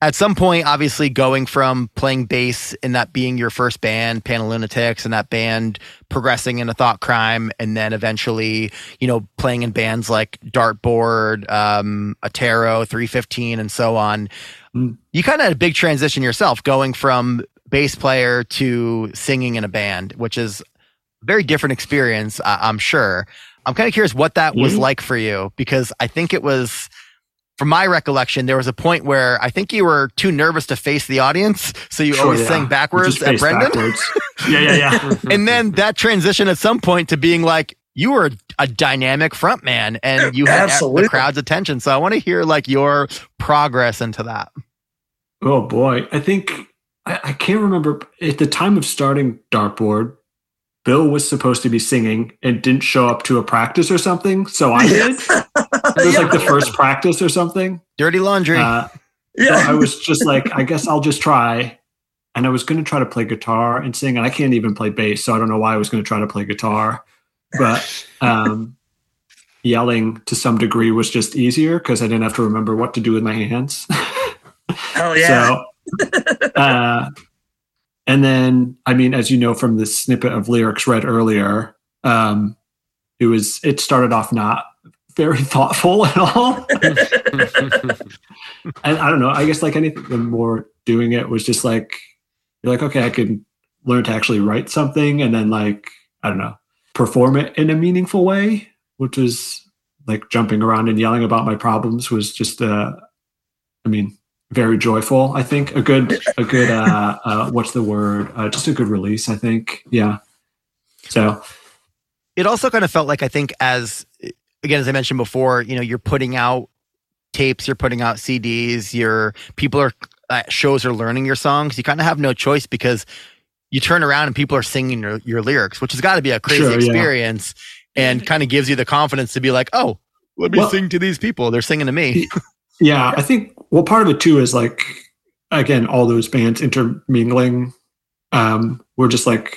at some point, obviously going from playing bass and that being your first band, Panalunatics, and that band progressing into Thoughtcrime, and then eventually, you know, playing in bands like Dartboard, um, Attero, 315, and so on. You kind of had a big transition yourself going from bass player to singing in a band, which is very different experience, I- I'm sure. I'm kind of curious what that was Mhm. like for you because I think it was from my recollection, there was a point where I think you were too nervous to face the audience, so you Sure, always yeah. sang backwards at Brendan. backwards. yeah, yeah, yeah. And then that transition at some point to being like you were a dynamic front man and you had Absolutely. the crowd's attention. So I want to hear like your progress into that. Oh boy, I think I, I can't remember at the time of starting Dartboard. Bill was supposed to be singing and didn't show up to a practice or something, so I did. It was like the first practice or something. Dirty laundry. Uh, so Yeah. I was just like, I guess I'll just try. And I was going to try to play guitar and sing, and I can't even play bass, so I don't know why I was going to try to play guitar. But um, yelling to some degree was just easier because I didn't have to remember what to do with my hands. Hell yeah. So, uh, and then, I mean, as you know from the snippet of lyrics read earlier, um, it was it started off not very thoughtful at all. and I don't know. I guess like anything, the more doing it was just like you're like, okay, I can learn to actually write something, and then like I don't know, perform it in a meaningful way, which was like jumping around and yelling about my problems was just uh, I mean, very joyful. I think a good a good uh, uh, what's the word? Uh, just a good release. I think. Yeah. So it also kind of felt like I think as again as I mentioned before, you know, you're putting out tapes, you're putting out CDs, your people are at shows are learning your songs. You kind of have no choice because you turn around and people are singing your, your lyrics, which has got to be a crazy Sure, yeah. experience and kind of gives you the confidence to be like, oh, let me Well- sing to these people. They're singing to me. Yeah, I think well part of it too is like again all those bands intermingling. Um, we're just like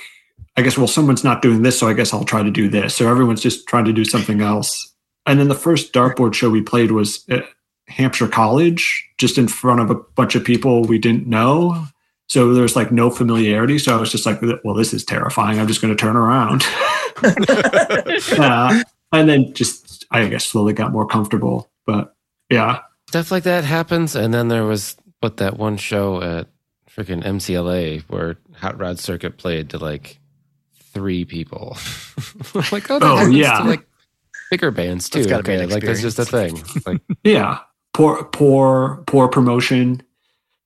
I guess well someone's not doing this, so I guess I'll try to do this. So everyone's just trying to do something else. And then the first dartboard show we played was at Hampshire College, just in front of a bunch of people we didn't know. So there's like no familiarity. So I was just like, well, this is terrifying. I'm just going to turn around. uh, and then just I guess slowly got more comfortable. But yeah, Stuff like that happens. And then there was what that one show at freaking MCLA where Hot Rod Circuit played to like three people. like, oh, that Oh, yeah. to like bigger bands too. That's gotta be an Okay, like that's just a thing. Like Yeah. Poor poor poor promotion.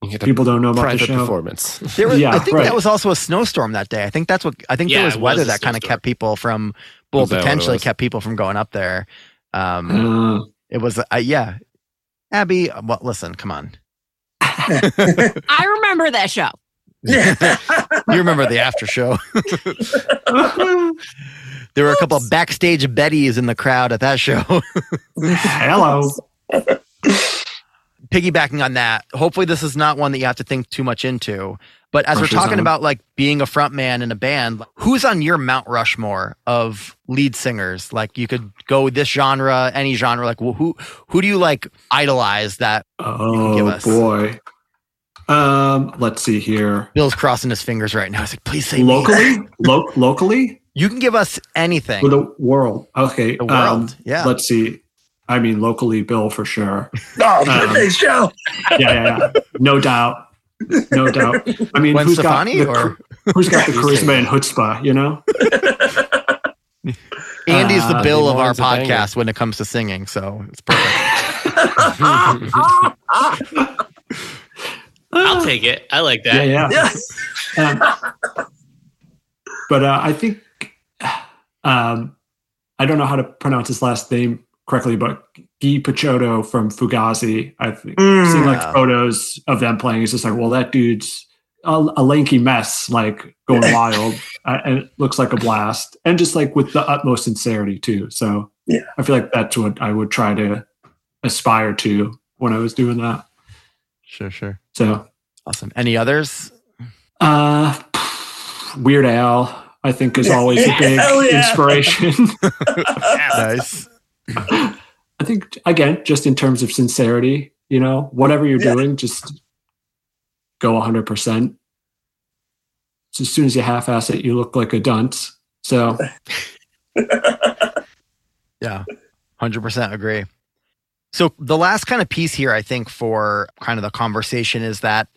you get a People don't know about the private show. performance. There was, Yeah, I think right. that was also a snowstorm that day. I think that's what I think Yeah, there was it weather that kind of kept people from well, Was that what it potentially kept people from going up there. Um, Uh, it was, uh, yeah. Abby, well, listen, come on. I remember that show. You remember the after show? there were a couple of backstage Bettys in the crowd at that show. hello. Piggybacking on that, hopefully this is not one that you have to think too much into. But as Pressure's we're talking on. about like being a front man in a band, who's on your Mount Rushmore of lead singers? Like you could go this genre, any genre. Like wh- who who do you like idolize? That Oh give us? boy. Um, let's see here. Bill's crossing his fingers right now. He's like, please say me." Locally, Lo- locally, You can give us anything. for the world. Okay, The world, um, yeah. Let's see. I mean, locally, Bill for sure. Oh, Um, thanks, Joe. Yeah, yeah, yeah. no doubt, no doubt. I mean, Gwen who's got the, or who's got the charisma and chutzpah? You know. Andy's the Uh, Bill of our Morning's a banger. podcast when it comes to singing, so it's perfect. I'll take it. I like that. yeah. Yeah. Um, but uh, I think um, I don't know how to pronounce his last name correctly, but Guy Picciotto from Fugazi. I think Mm. seeing like Yeah. photos of them playing. It's just like, well, that dude's a, a lanky mess, like going wild, uh, and it looks like a blast, and just like with the utmost sincerity too. So Yeah. I feel like that's what I would try to aspire to when I was doing that. Sure, sure. So Awesome. Any others? Uh, Weird Al. I think is always a big yeah. inspiration. Nice. I think again, just in terms of sincerity, you know, whatever you're Yeah. doing, just go 100%. So as soon as you half-ass it, you look like a dunce. So Yeah, hundred percent agree. So the last kind of piece here, I think, for kind of the conversation is that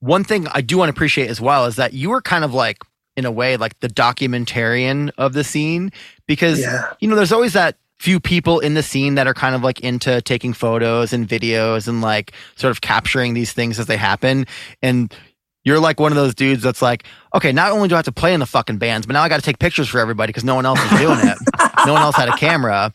one thing I do want to appreciate as well is that you were kind of like, in a way, like the documentarian of the scene because Yeah. you know, there's always that few people in the scene that are kind of like into taking photos and videos and like sort of capturing these things as they happen. And you're like one of those dudes that's like, okay, not only do I have to play in the fucking bands, but now I got to take pictures for everybody because no one else is doing it. no one else had a camera.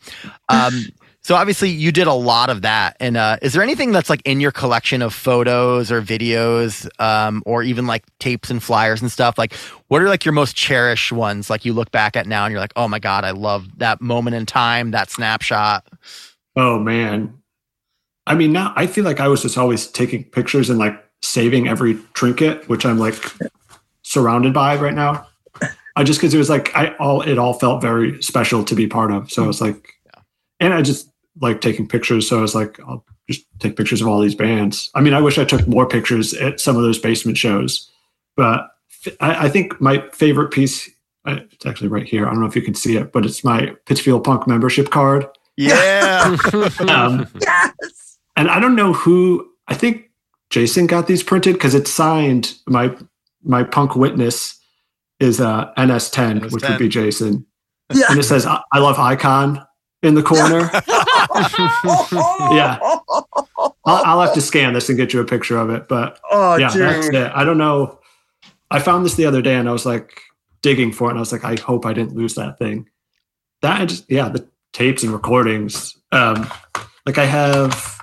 Um, so obviously you did a lot of that. And uh, is there anything that's like in your collection of photos or videos um, or even like tapes and flyers and stuff? Like what are like your most cherished ones? Like you look back at now and you're like, oh my God, I love that moment in time, that snapshot. Oh man. I mean, now I feel like I was just always taking pictures and like saving every trinket, which I'm like surrounded by right now. I just because it was like I all it all felt very special to be part of. So I was like, and I just like taking pictures. So I was like, I'll just take pictures of all these bands. I mean, I wish I took more pictures at some of those basement shows, but I think my favorite piece. uh, It's actually right here. I don't know if you can see it, but it's my Pittsfield Punk membership card. Yeah. Um, Yes. and I don't know who. I think Jason got these printed because it's signed. My my punk witness is uh, NS10, which would be Jason, Yeah. and it says "I I love Icon" in the corner. Yeah. I'll, I'll have to scan this and get you a picture of it. But Oh, yeah, that's it. I don't know. I found this the other day and I was like digging for it, and I was like, I hope I didn't lose that thing. That and just yeah, the tapes and recordings. Um, like I have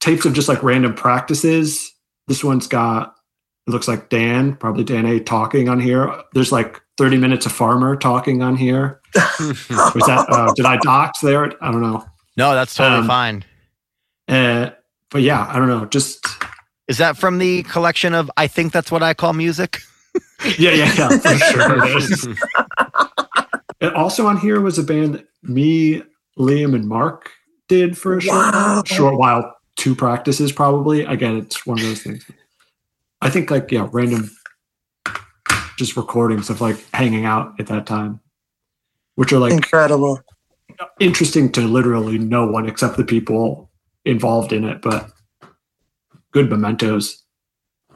tapes of just like random practices. This one's got it looks like Dan, probably Dan A talking on here. There's like 30 minutes of farmer talking on here. Was that uh, did I dox there? I don't know. No, that's totally Um, fine. Uh, but yeah, I don't know. Just Is that from the collection of I think that's what I call music? yeah, yeah, yeah, for sure. And also on here was a band that me, Liam, and Mark did for a short, Wow. short while. Two practices, probably. Again, it's one of those things. I think like yeah, random, just recordings of like hanging out at that time, which are like Incredible. Interesting to literally no one except the people involved in it, but good mementos.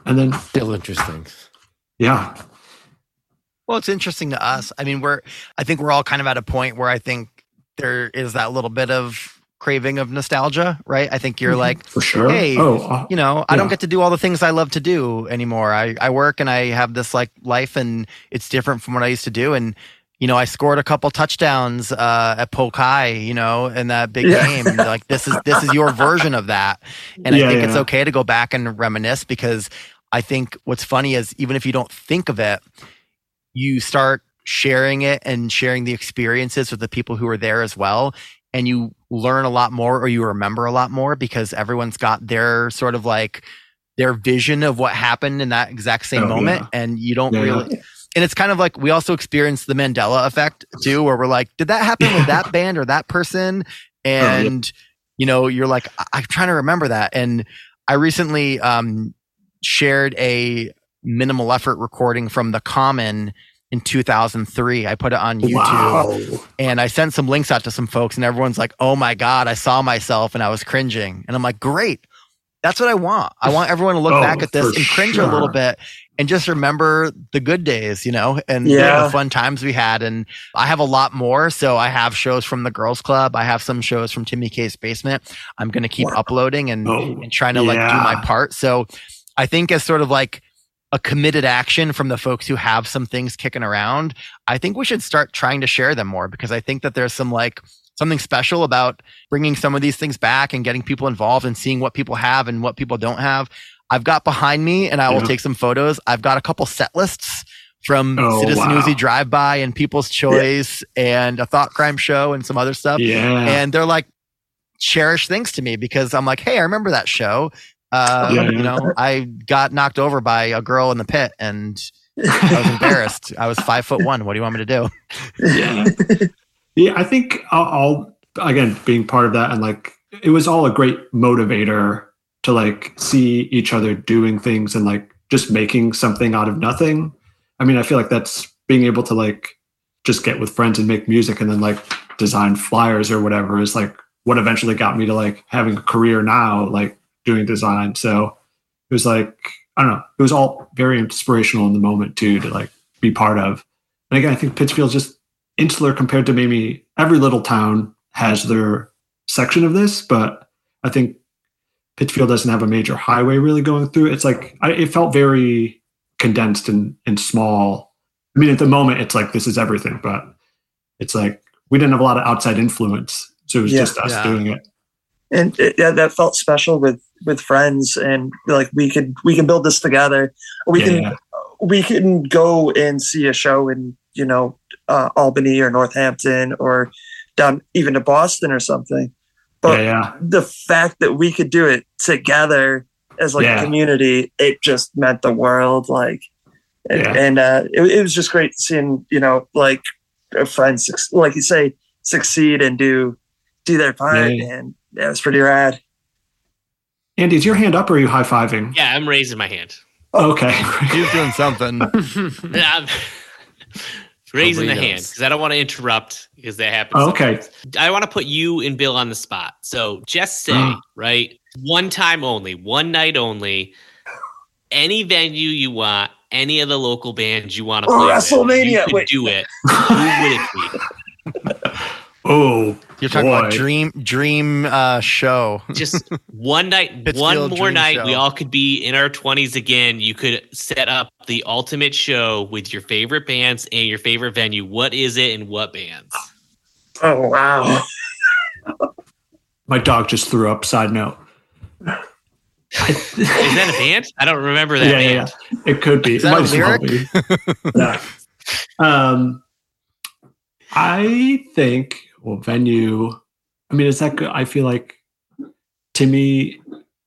And then Still interesting. yeah, Well, it's interesting to us. I mean, we're I think we're all kind of at a point where I think there is that little bit of craving of nostalgia, right? I think you're like, for sure. Hey, oh, uh, you know, I don't get to do all the things I love to do anymore. I, I work and I have this like life and it's different from what I used to do. And, you know, I scored a couple touchdowns uh, at Polk High, you know, in that big Yeah. game. Like this is this is your version of that. And Yeah, I think it's okay to go back and reminisce because I think what's funny is even if you don't think of it, you start sharing it and sharing the experiences with the people who are there as well. And you learn a lot more or you remember a lot more because everyone's got their sort of like their vision of what happened in that exact same Oh, moment. yeah. And you don't Yeah, really, and it's kind of like we also experience the Mandela effect too, where we're like, did that happen with that band or that person? yeah. And, you know, you're like, I- I'm trying to remember that. And I recently um, shared a minimal effort recording from the Common in 2003. I put it on YouTube wow. and I sent some links out to some folks, and everyone's like, "Oh my god, I saw myself and I was cringing." And I'm like, "Great, that's what I want. I want everyone to look Oh, back at this and cringe a little bit, and just remember the good days, you know, and Yeah. the fun times we had. And I have a lot more. So I have shows from the Girls Club. I have some shows from Timmy K's Basement. I'm going to keep Wow. uploading and, Oh, and trying to like do my part. So I think as sort of like a committed action from the folks who have some things kicking around, I think we should start trying to share them more because I think that there's some like something special about bringing some of these things back and getting people involved and seeing what people have and what people don't have. I've got behind me and I will Yeah. take some photos. I've got a couple set lists from Oh, Citizen wow. Uzi Drive By and People's Choice and a Thoughtcrime Show and some other stuff Yeah. and they're like cherished things to me because I'm like, hey, I remember that show. Uh, Yeah, You know, I got knocked over by a girl in the pit, and I was embarrassed. I was five foot one. What do you want me to do? yeah yeah i think I'll, I'll again being part of that and like it was all a great motivator to like see each other doing things and like just making something out of nothing. I mean i feel like that's being able to like just get with friends and make music and then like design flyers or whatever is like what eventually got me to like having a career now like doing design. So it was like i don't know. It was all very inspirational in the moment too to like be part of. And again i think pittsfield's just insular compared to maybe every little town has their section of this, but I think Pittsfield doesn't have a major highway really going through. it. It's like I, it felt very condensed and, and small. I mean, at the moment, it's like this is everything, but it's like we didn't have a lot of outside influence, so it was Yeah. just us Yeah. doing it. and it, yeah, that felt special with with friends, and like we could we can build this together. We Yeah, can yeah. we can go and see a show in you know uh, Albany or Northampton or down even to Boston or something. But yeah, yeah, the fact that we could do it together as like Yeah. a community, it just meant the world. Like, and, Yeah. and uh, it, it was just great seeing you know like a friend, suc- like you say, succeed and do do their part, Yeah, yeah. and yeah, it was pretty rad. Andy, is your hand up or are you high fiving? Yeah, I'm raising my hand. Okay. He's doing something. I'm raising the hand because I don't want to interrupt because that happens. Oh, okay. I want to put you and Bill on the spot. So just say, Mm. right, one time only, one night only, any venue you want, any of the local bands you want to Oh, play. with, WrestleMania, you could wait. do it. Who would it be? oh, You're talking Boy. about dream dream uh, show. just one night, one more night, Show. we all could be in our 20s again. You could set up the ultimate show with your favorite bands and your favorite venue. What is it and what bands? Oh wow! my dog just threw up. Side note. Is that a band? I don't remember that yeah, yeah, band. yeah. It could be. Is that It might as well be. yeah. Um, I think. Well, venue. I mean, is that good? I feel like Timmy,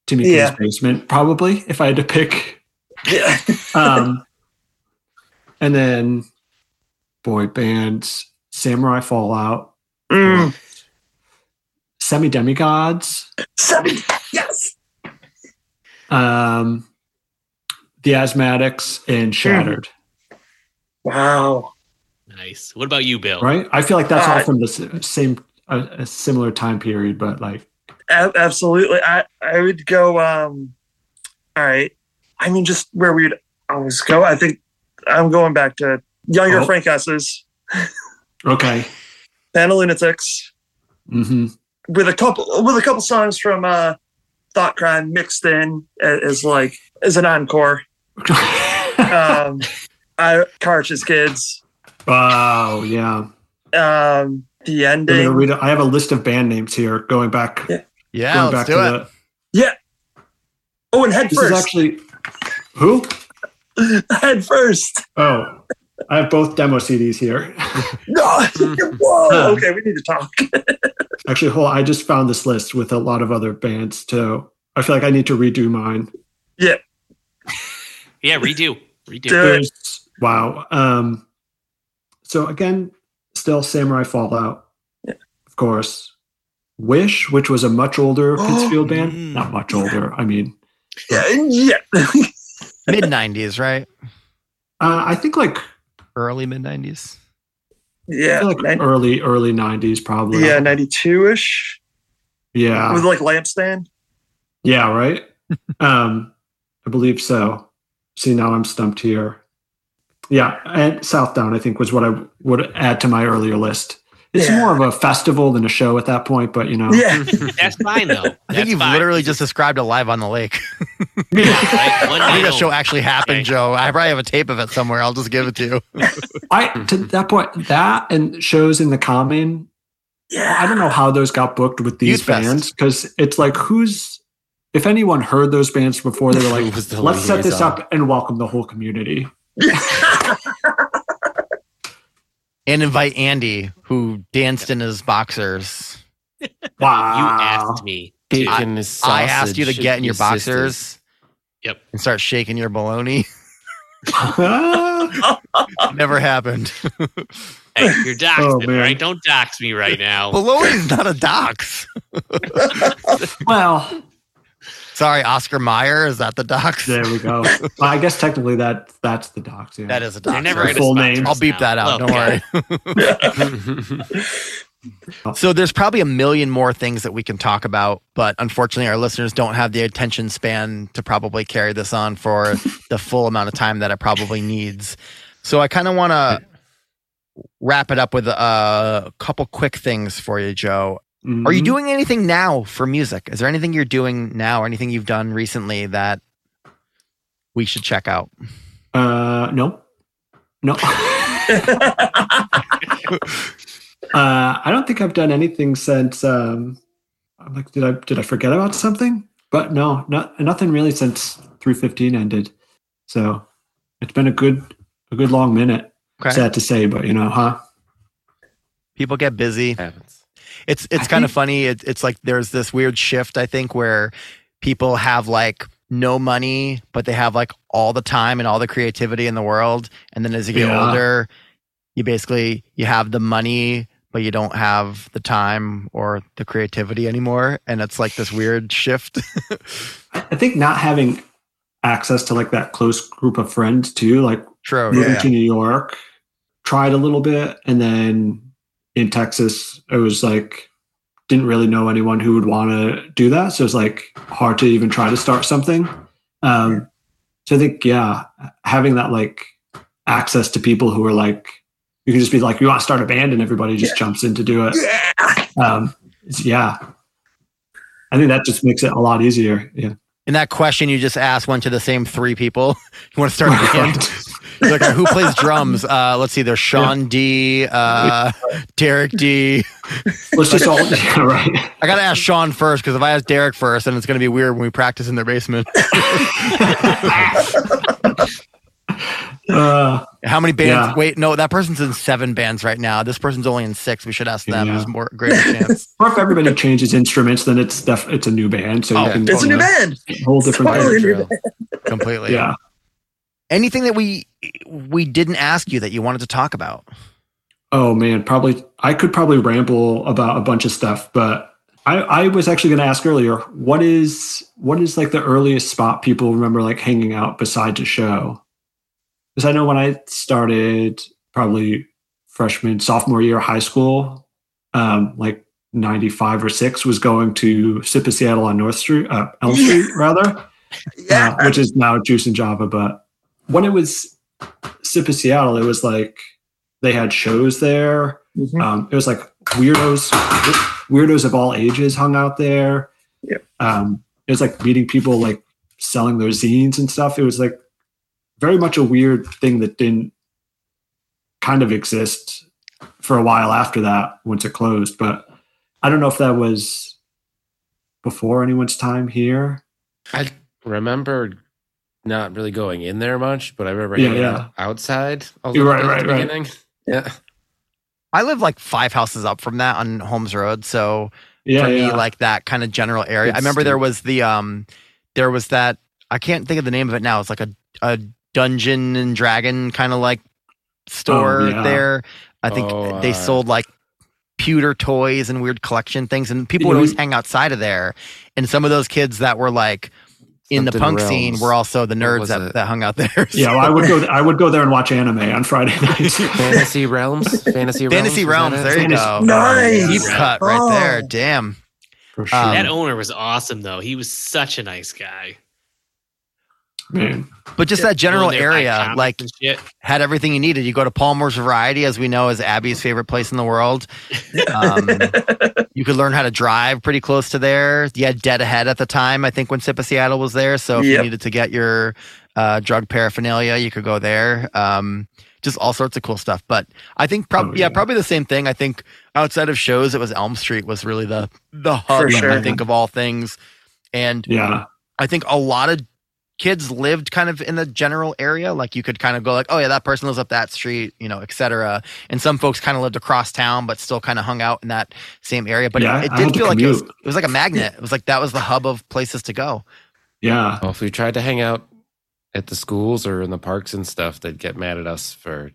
Timmy Yeah. K's basement, probably. If I had to pick. Yeah. Um, and then boy bands, Samurai Fallout, Mm, Semi Demigods, seven. Yes. um, The Asthmatics, and Shattered. Wow. Nice. What about you, Bill? right? I feel like that's all Uh, from the same, a, a similar time period, but like, absolutely. I I would go. Um. All right. I mean, just where we'd always go. I think I'm going back to younger Oh. Frank S's, okay, Panel Lunatics, hmm with a couple with a couple songs from uh, Thoughtcrime mixed in a- as like as an encore. Um, I Carch's Kids. Wow, yeah. Um, the end I'm ending. read a- I have a list of band names here, going back. Yeah. Yeah, going let's back do to it. Yeah. Oh, and head the. This is first. actually who? head first. Oh, I have both demo CDs here. No. Whoa. Okay, we need to talk. Actually, hold. on, I just found this list with a lot of other bands too. I feel like I need to redo mine. Yeah, yeah, redo. Redo. There's wow. Um, so again, still Samurai Fallout, Yeah. of course. Wish, which was a much older Oh, Pittsfield band, mm. not much older. I mean, Yeah. Yeah. Mid nineties, right? uh, I think like Early mid nineties. Yeah. like nin- early early '90s probably. yeah, 92 ish yeah, with like lampstand. yeah. Right. um, I believe so. See, now I'm stumped here. Yeah, and Southdown, I think, was what I would add to my earlier list. It's Yeah. more of a festival than a show at that point, but you know, Yeah. That's fine though. I think you've fine. literally just described a live on the lake. Right? One I think night that show actually happened, Okay. Joe. I probably have a tape of it somewhere. I'll just give it to you. I to that point, that and shows in the common, Yeah. I don't know how those got booked with these Youth bands because it's like who's if anyone heard those bands before, they were like, the let's set this liaison? up and welcome the whole community. And invite Andy, who danced in his boxers. Wow. You asked me. to. Bacon is I asked you to get in your your sisters. boxers Yep. and start shaking your baloney. Never happened. Hey, you're doxing, Oh, me, right? Don't dox me right now. Baloney's not a dox. well, Sorry, Oscar Mayer. Is that the dox? there we go. Well, I guess technically that that's the docs. Yeah. That is a They're dox. never right? gonna Full sponsor name. I'll beep now. that out. Look, Don't worry. So there's probably a million more things that we can talk about, but unfortunately, our listeners don't have the attention span to probably carry this on for the full amount of time that it probably needs. So I kind of want to wrap it up with a couple quick things for you, Joe. Are you Mhm. doing anything now for music? Is there anything you're doing now or anything you've done recently that we should check out? Uh, no, no. uh, I don't think I've done anything since. Um, I'm like, did I did I forget about something? But no, not nothing really since 315 ended. So it's been a good a good long minute. Okay. Sad to say, but you know, huh? People get busy. happens. It's it's kind of funny. It, it's like there's this weird shift I think where people have like no money, but they have like all the time and all the creativity in the world. And then as you get Yeah. older, you basically you have the money, but you don't have the time or the creativity anymore. And it's like this weird shift. I think not having access to like that close group of friends too, like True. moving Yeah. to New York, tried a little bit, and then in Texas, it was like didn't really know anyone who would want to do that, so it's like hard to even try to start something. Um, so I think yeah, having that like access to people who are like you can just be like you want to start a band and everybody just jumps in to do it. Um, yeah, I think that just makes it a lot easier. Yeah. And that question you just asked went to the same three people. You want to start a band? Like, who plays drums? Uh, let's see. There's Sean D, uh, Derek D. Let's just all yeah, right. I gotta ask Sean first because if I ask Derek first, then it's gonna be weird when we practice in their basement. Uh, How many bands? Yeah. Wait, no, that person's in seven bands right now. This person's only in six. We should ask them. Yeah. There's more greater chance. or if everybody changes instruments, then it's def- it's a new band. So Oh, you can it's a new you know, band. whole different Totally band. new True. band. Completely. Yeah. Anything that we we didn't ask you that you wanted to talk about? Oh man, probably I could probably ramble about a bunch of stuff, but I, I was actually going to ask earlier, what is what is like the earliest spot people remember like hanging out besides a show? Because I know when I started, probably freshman sophomore year of high school, um, like ninety five or six was going to Sip of Seattle on North Street, uh, Elm Street rather. Yeah. uh, which is now Juice and Java. But when it was Sip of Seattle, it was like they had shows there. Mhm. Um, it was like weirdos, weirdos of all ages hung out there. Yep. Um, it was like meeting people like selling their zines and stuff. It was like very much a weird thing that didn't kind of exist for a while after that once it closed. But I don't know if that was before anyone's time here. I remember not really going in there much, but I remember Yeah, yeah. outside a You're right, right, at the right. beginning. Yeah. I live like five houses up from that on Holmes Road, so Yeah, for me, yeah. like that kind of general area. Good I remember there was the um, there was that I can't think of the name of it now. It's like a a Dungeon and Dragon kind of like store Oh, yeah. there. I think Oh, they uh, sold like pewter toys and weird collection things, and people would always we- hang outside of there. And some of those kids that were like in the Something punk scene were also the nerds that, that hung out there. Yeah, well, I would go. I would go there and watch anime on Friday nights. Fantasy Realms. Fantasy Realms. Fantasy was Realms. that it? There you go. Nice. Deep cut right Oh. there. Damn. For sure, Um, that owner was awesome, though. He was such a nice guy. Man. But just that general Going there, buy area, like shit. had everything you needed. You go to Palmer's Variety, as we know, is Abby's favorite place in the world. Um, you could learn how to drive pretty close to there. You had Dead Ahead at the time, I think, when Sip of Seattle was there. So if you needed to get your uh, drug paraphernalia, you could go there. Um, just all sorts of cool stuff. But I think probably Oh, yeah. yeah. probably the same thing. I think outside of shows, it was Elm Street was really the the hub. Sure. I think of all things, and Yeah, I think a lot of kids lived kind of in the general area. Like you could kind of go like, oh yeah, that person lives up that street, you know, et cetera. And some folks kind of lived across town, but still kind of hung out in that same area. But Yeah, it, it did had feel like it was, it was like a magnet. It was like that was the hub of places to go. yeah. Well, if we tried to hang out at the schools or in the parks and stuff, they'd get mad at us for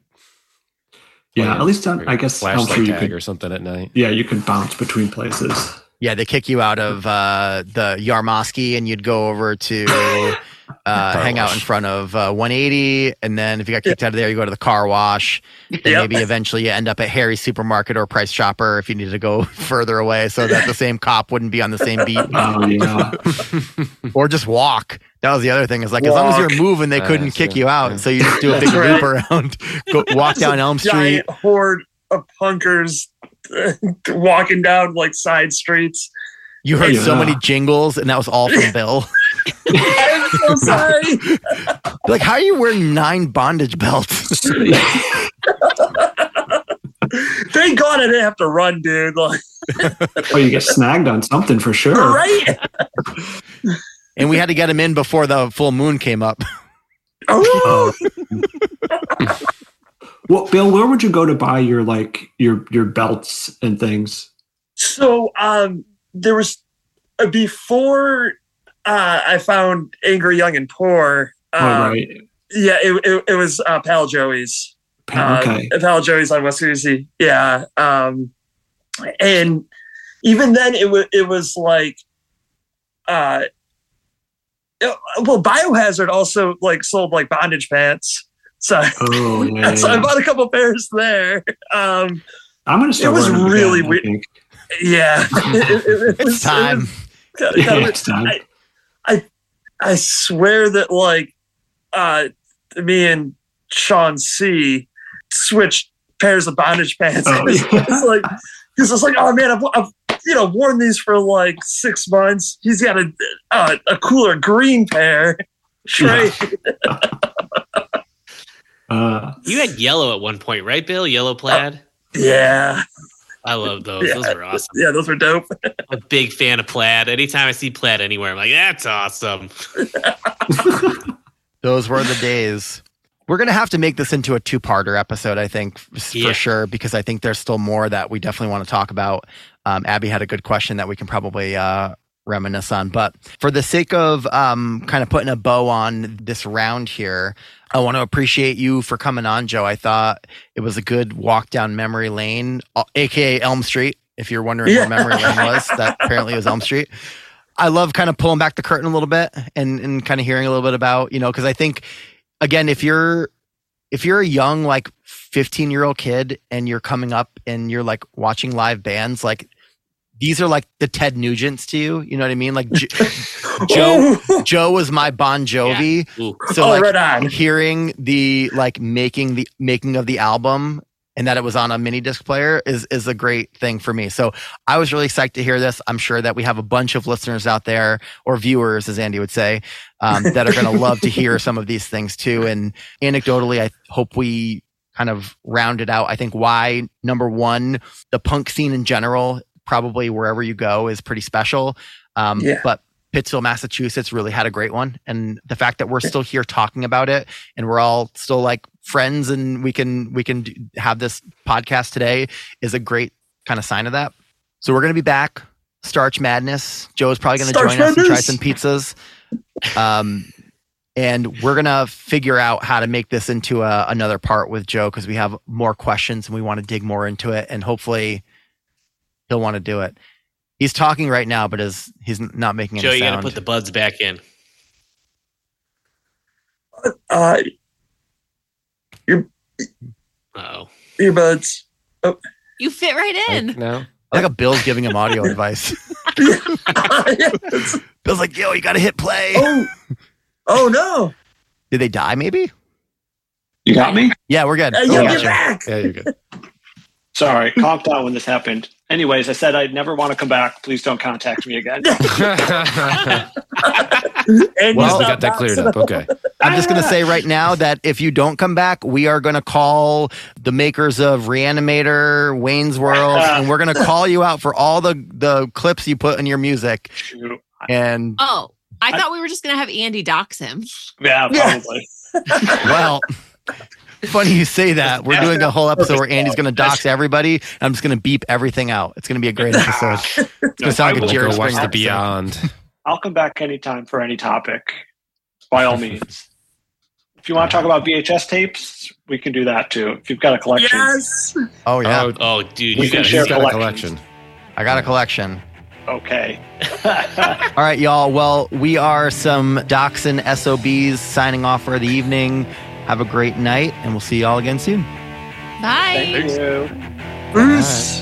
Yeah, at least on, I guess Elm flashlight Street you tag could, or something at night. yeah, you could bounce between places. Yeah, they kick you out of uh, the Yarmosky, and you'd go over to uh, hang out in front of uh, 180. And then if you got kicked out of there, you go to the car wash. Then Yep. maybe eventually you end up at Harry's Supermarket or Price Chopper if you need to go further away, so that the same cop wouldn't be on the same beat, Oh yeah, or just walk. That was the other thing. Is like as long as you're moving, they couldn't kick true. you out. Yeah. So you just do a big That's right. loop around, go walk down Elm Street. Giant horde of punkers walking down like side streets. You heard so many jingles, and that was all from Bill. I'm so sorry. like, how are you wearing nine bondage belts? Thank God I didn't have to run, dude. Like, oh you get snagged on something for sure. right? and we had to get him in before the full moon came up. Oh, Well, Bill, where would you go to buy your like your your belts and things? so um, there was uh, before uh, I found Angry Young and Poor. oh Um, right, Yeah, it, it, it was uh, Pal Joey's. Pa- okay. Uh, Pal Joey's on West Jersey. Yeah. Um, and even then, it was it was like, uh, it- well, Biohazard also like sold like bondage pants. So, Oh yeah, so I bought a couple pairs there. Um, I'm gonna start. it was really again, weird. yeah, It- it- it It's was- time. was kinda- Yeah, kinda- next time. I- I swear that like uh me and Sean C switched pairs of bondage pants. Oh, yeah. it's like because it's like, oh man, I've, I've you know worn these for like six months. He's got a uh, a cooler green pair. Trey, Uh, You had yellow at one point, right, Bill? Yellow plaid. yeah, I love those. Yeah. Those are awesome. yeah, those were dope. I'm a big fan of plaid. Anytime I see plaid anywhere, I'm like, that's awesome. Those were the days. We're gonna have to make this into a two-parter episode, I think, f- Yeah. for sure, because I think there's still more that we definitely want to talk about. Um, Abby had a good question that we can probably uh, reminisce on, but for the sake of um, kind of putting a bow on this round here, I want to appreciate you for coming on, Joe. I thought it was a good walk down memory lane, uh, aka Elm Street. If you're wondering Yeah. where memory lane was, that apparently was Elm Street. I love kind of pulling back the curtain a little bit and and kind of hearing a little bit about you know because I think again if you're if you're a young like 15 year old kid and you're coming up and you're like watching live bands like these are like the Ted Nugents to you you know what I mean like J- Joe Joe was my Bon Jovi Ooh. so oh, like right on. hearing the like making the making of the album and that it was on a mini disc player is is a great thing for me. So I was really psyched to hear this. I'm sure that we have a bunch of listeners out there or viewers, as Andy would say, um, that are going to love to hear some of these things too. And anecdotally, I hope we kind of round it out. I think why number one, the punk scene in general, probably wherever you go, is pretty special. Um, Yeah. But Pittsfield, Massachusetts really had a great one. And the fact that we're still here talking about it and we're all still like friends and we can we can do, have this podcast today is a great kind of sign of that. So we're going to be back. Starch Madness. Joe's probably going to join us and try some pizzas. Um, and we're going to figure out how to make this into a, another part with Joe because we have more questions and we want to dig more into it. And hopefully he'll want to do it. He's talking right now, but is he's not making any Joe, you got to sound. put the buds back in. Uh, Oh, earbuds. You fit right in. Like now? I like a Bill's giving him audio advice. Yes. Bill's like, yo, you got to hit play. oh, oh no! Did they die maybe? You got me? Yeah, we're good. Uh, We yo, got get you. back! Yeah, you're good. Sorry, calm out when this happened. Anyways, I said I'd never want to come back. Please don't contact me again. And Well, we got that cleared up. Okay. I'm just going to say right now that if you don't come back, we are going to call the makers of Reanimator, Wayne's World, ah. and we're going to call you out for all the, the clips you put in your music. And, Oh, I, I- thought we were just gonna have Andy dox him. Yeah, Yeah. probably. well, funny you say that. We're doing a whole episode where Andy's going to dox everybody. And I'm just going to beep everything out. It's going to be a great episode. It's going No, to sound like I a will Jerry Go watch Springer the. Beyond. I'll come back anytime for any topic. By all means. If you want to talk about VHS tapes, we can do that too. If you've got a collection. Yes. Oh yeah, Oh, Oh, dude, We you can got share got a collection. I got a collection. Okay. All right, y'all. Well, we are some Dachshund SOBs signing off for the evening. Have a great night, and we'll see y'all again soon. Bye. Thank you. Bruce.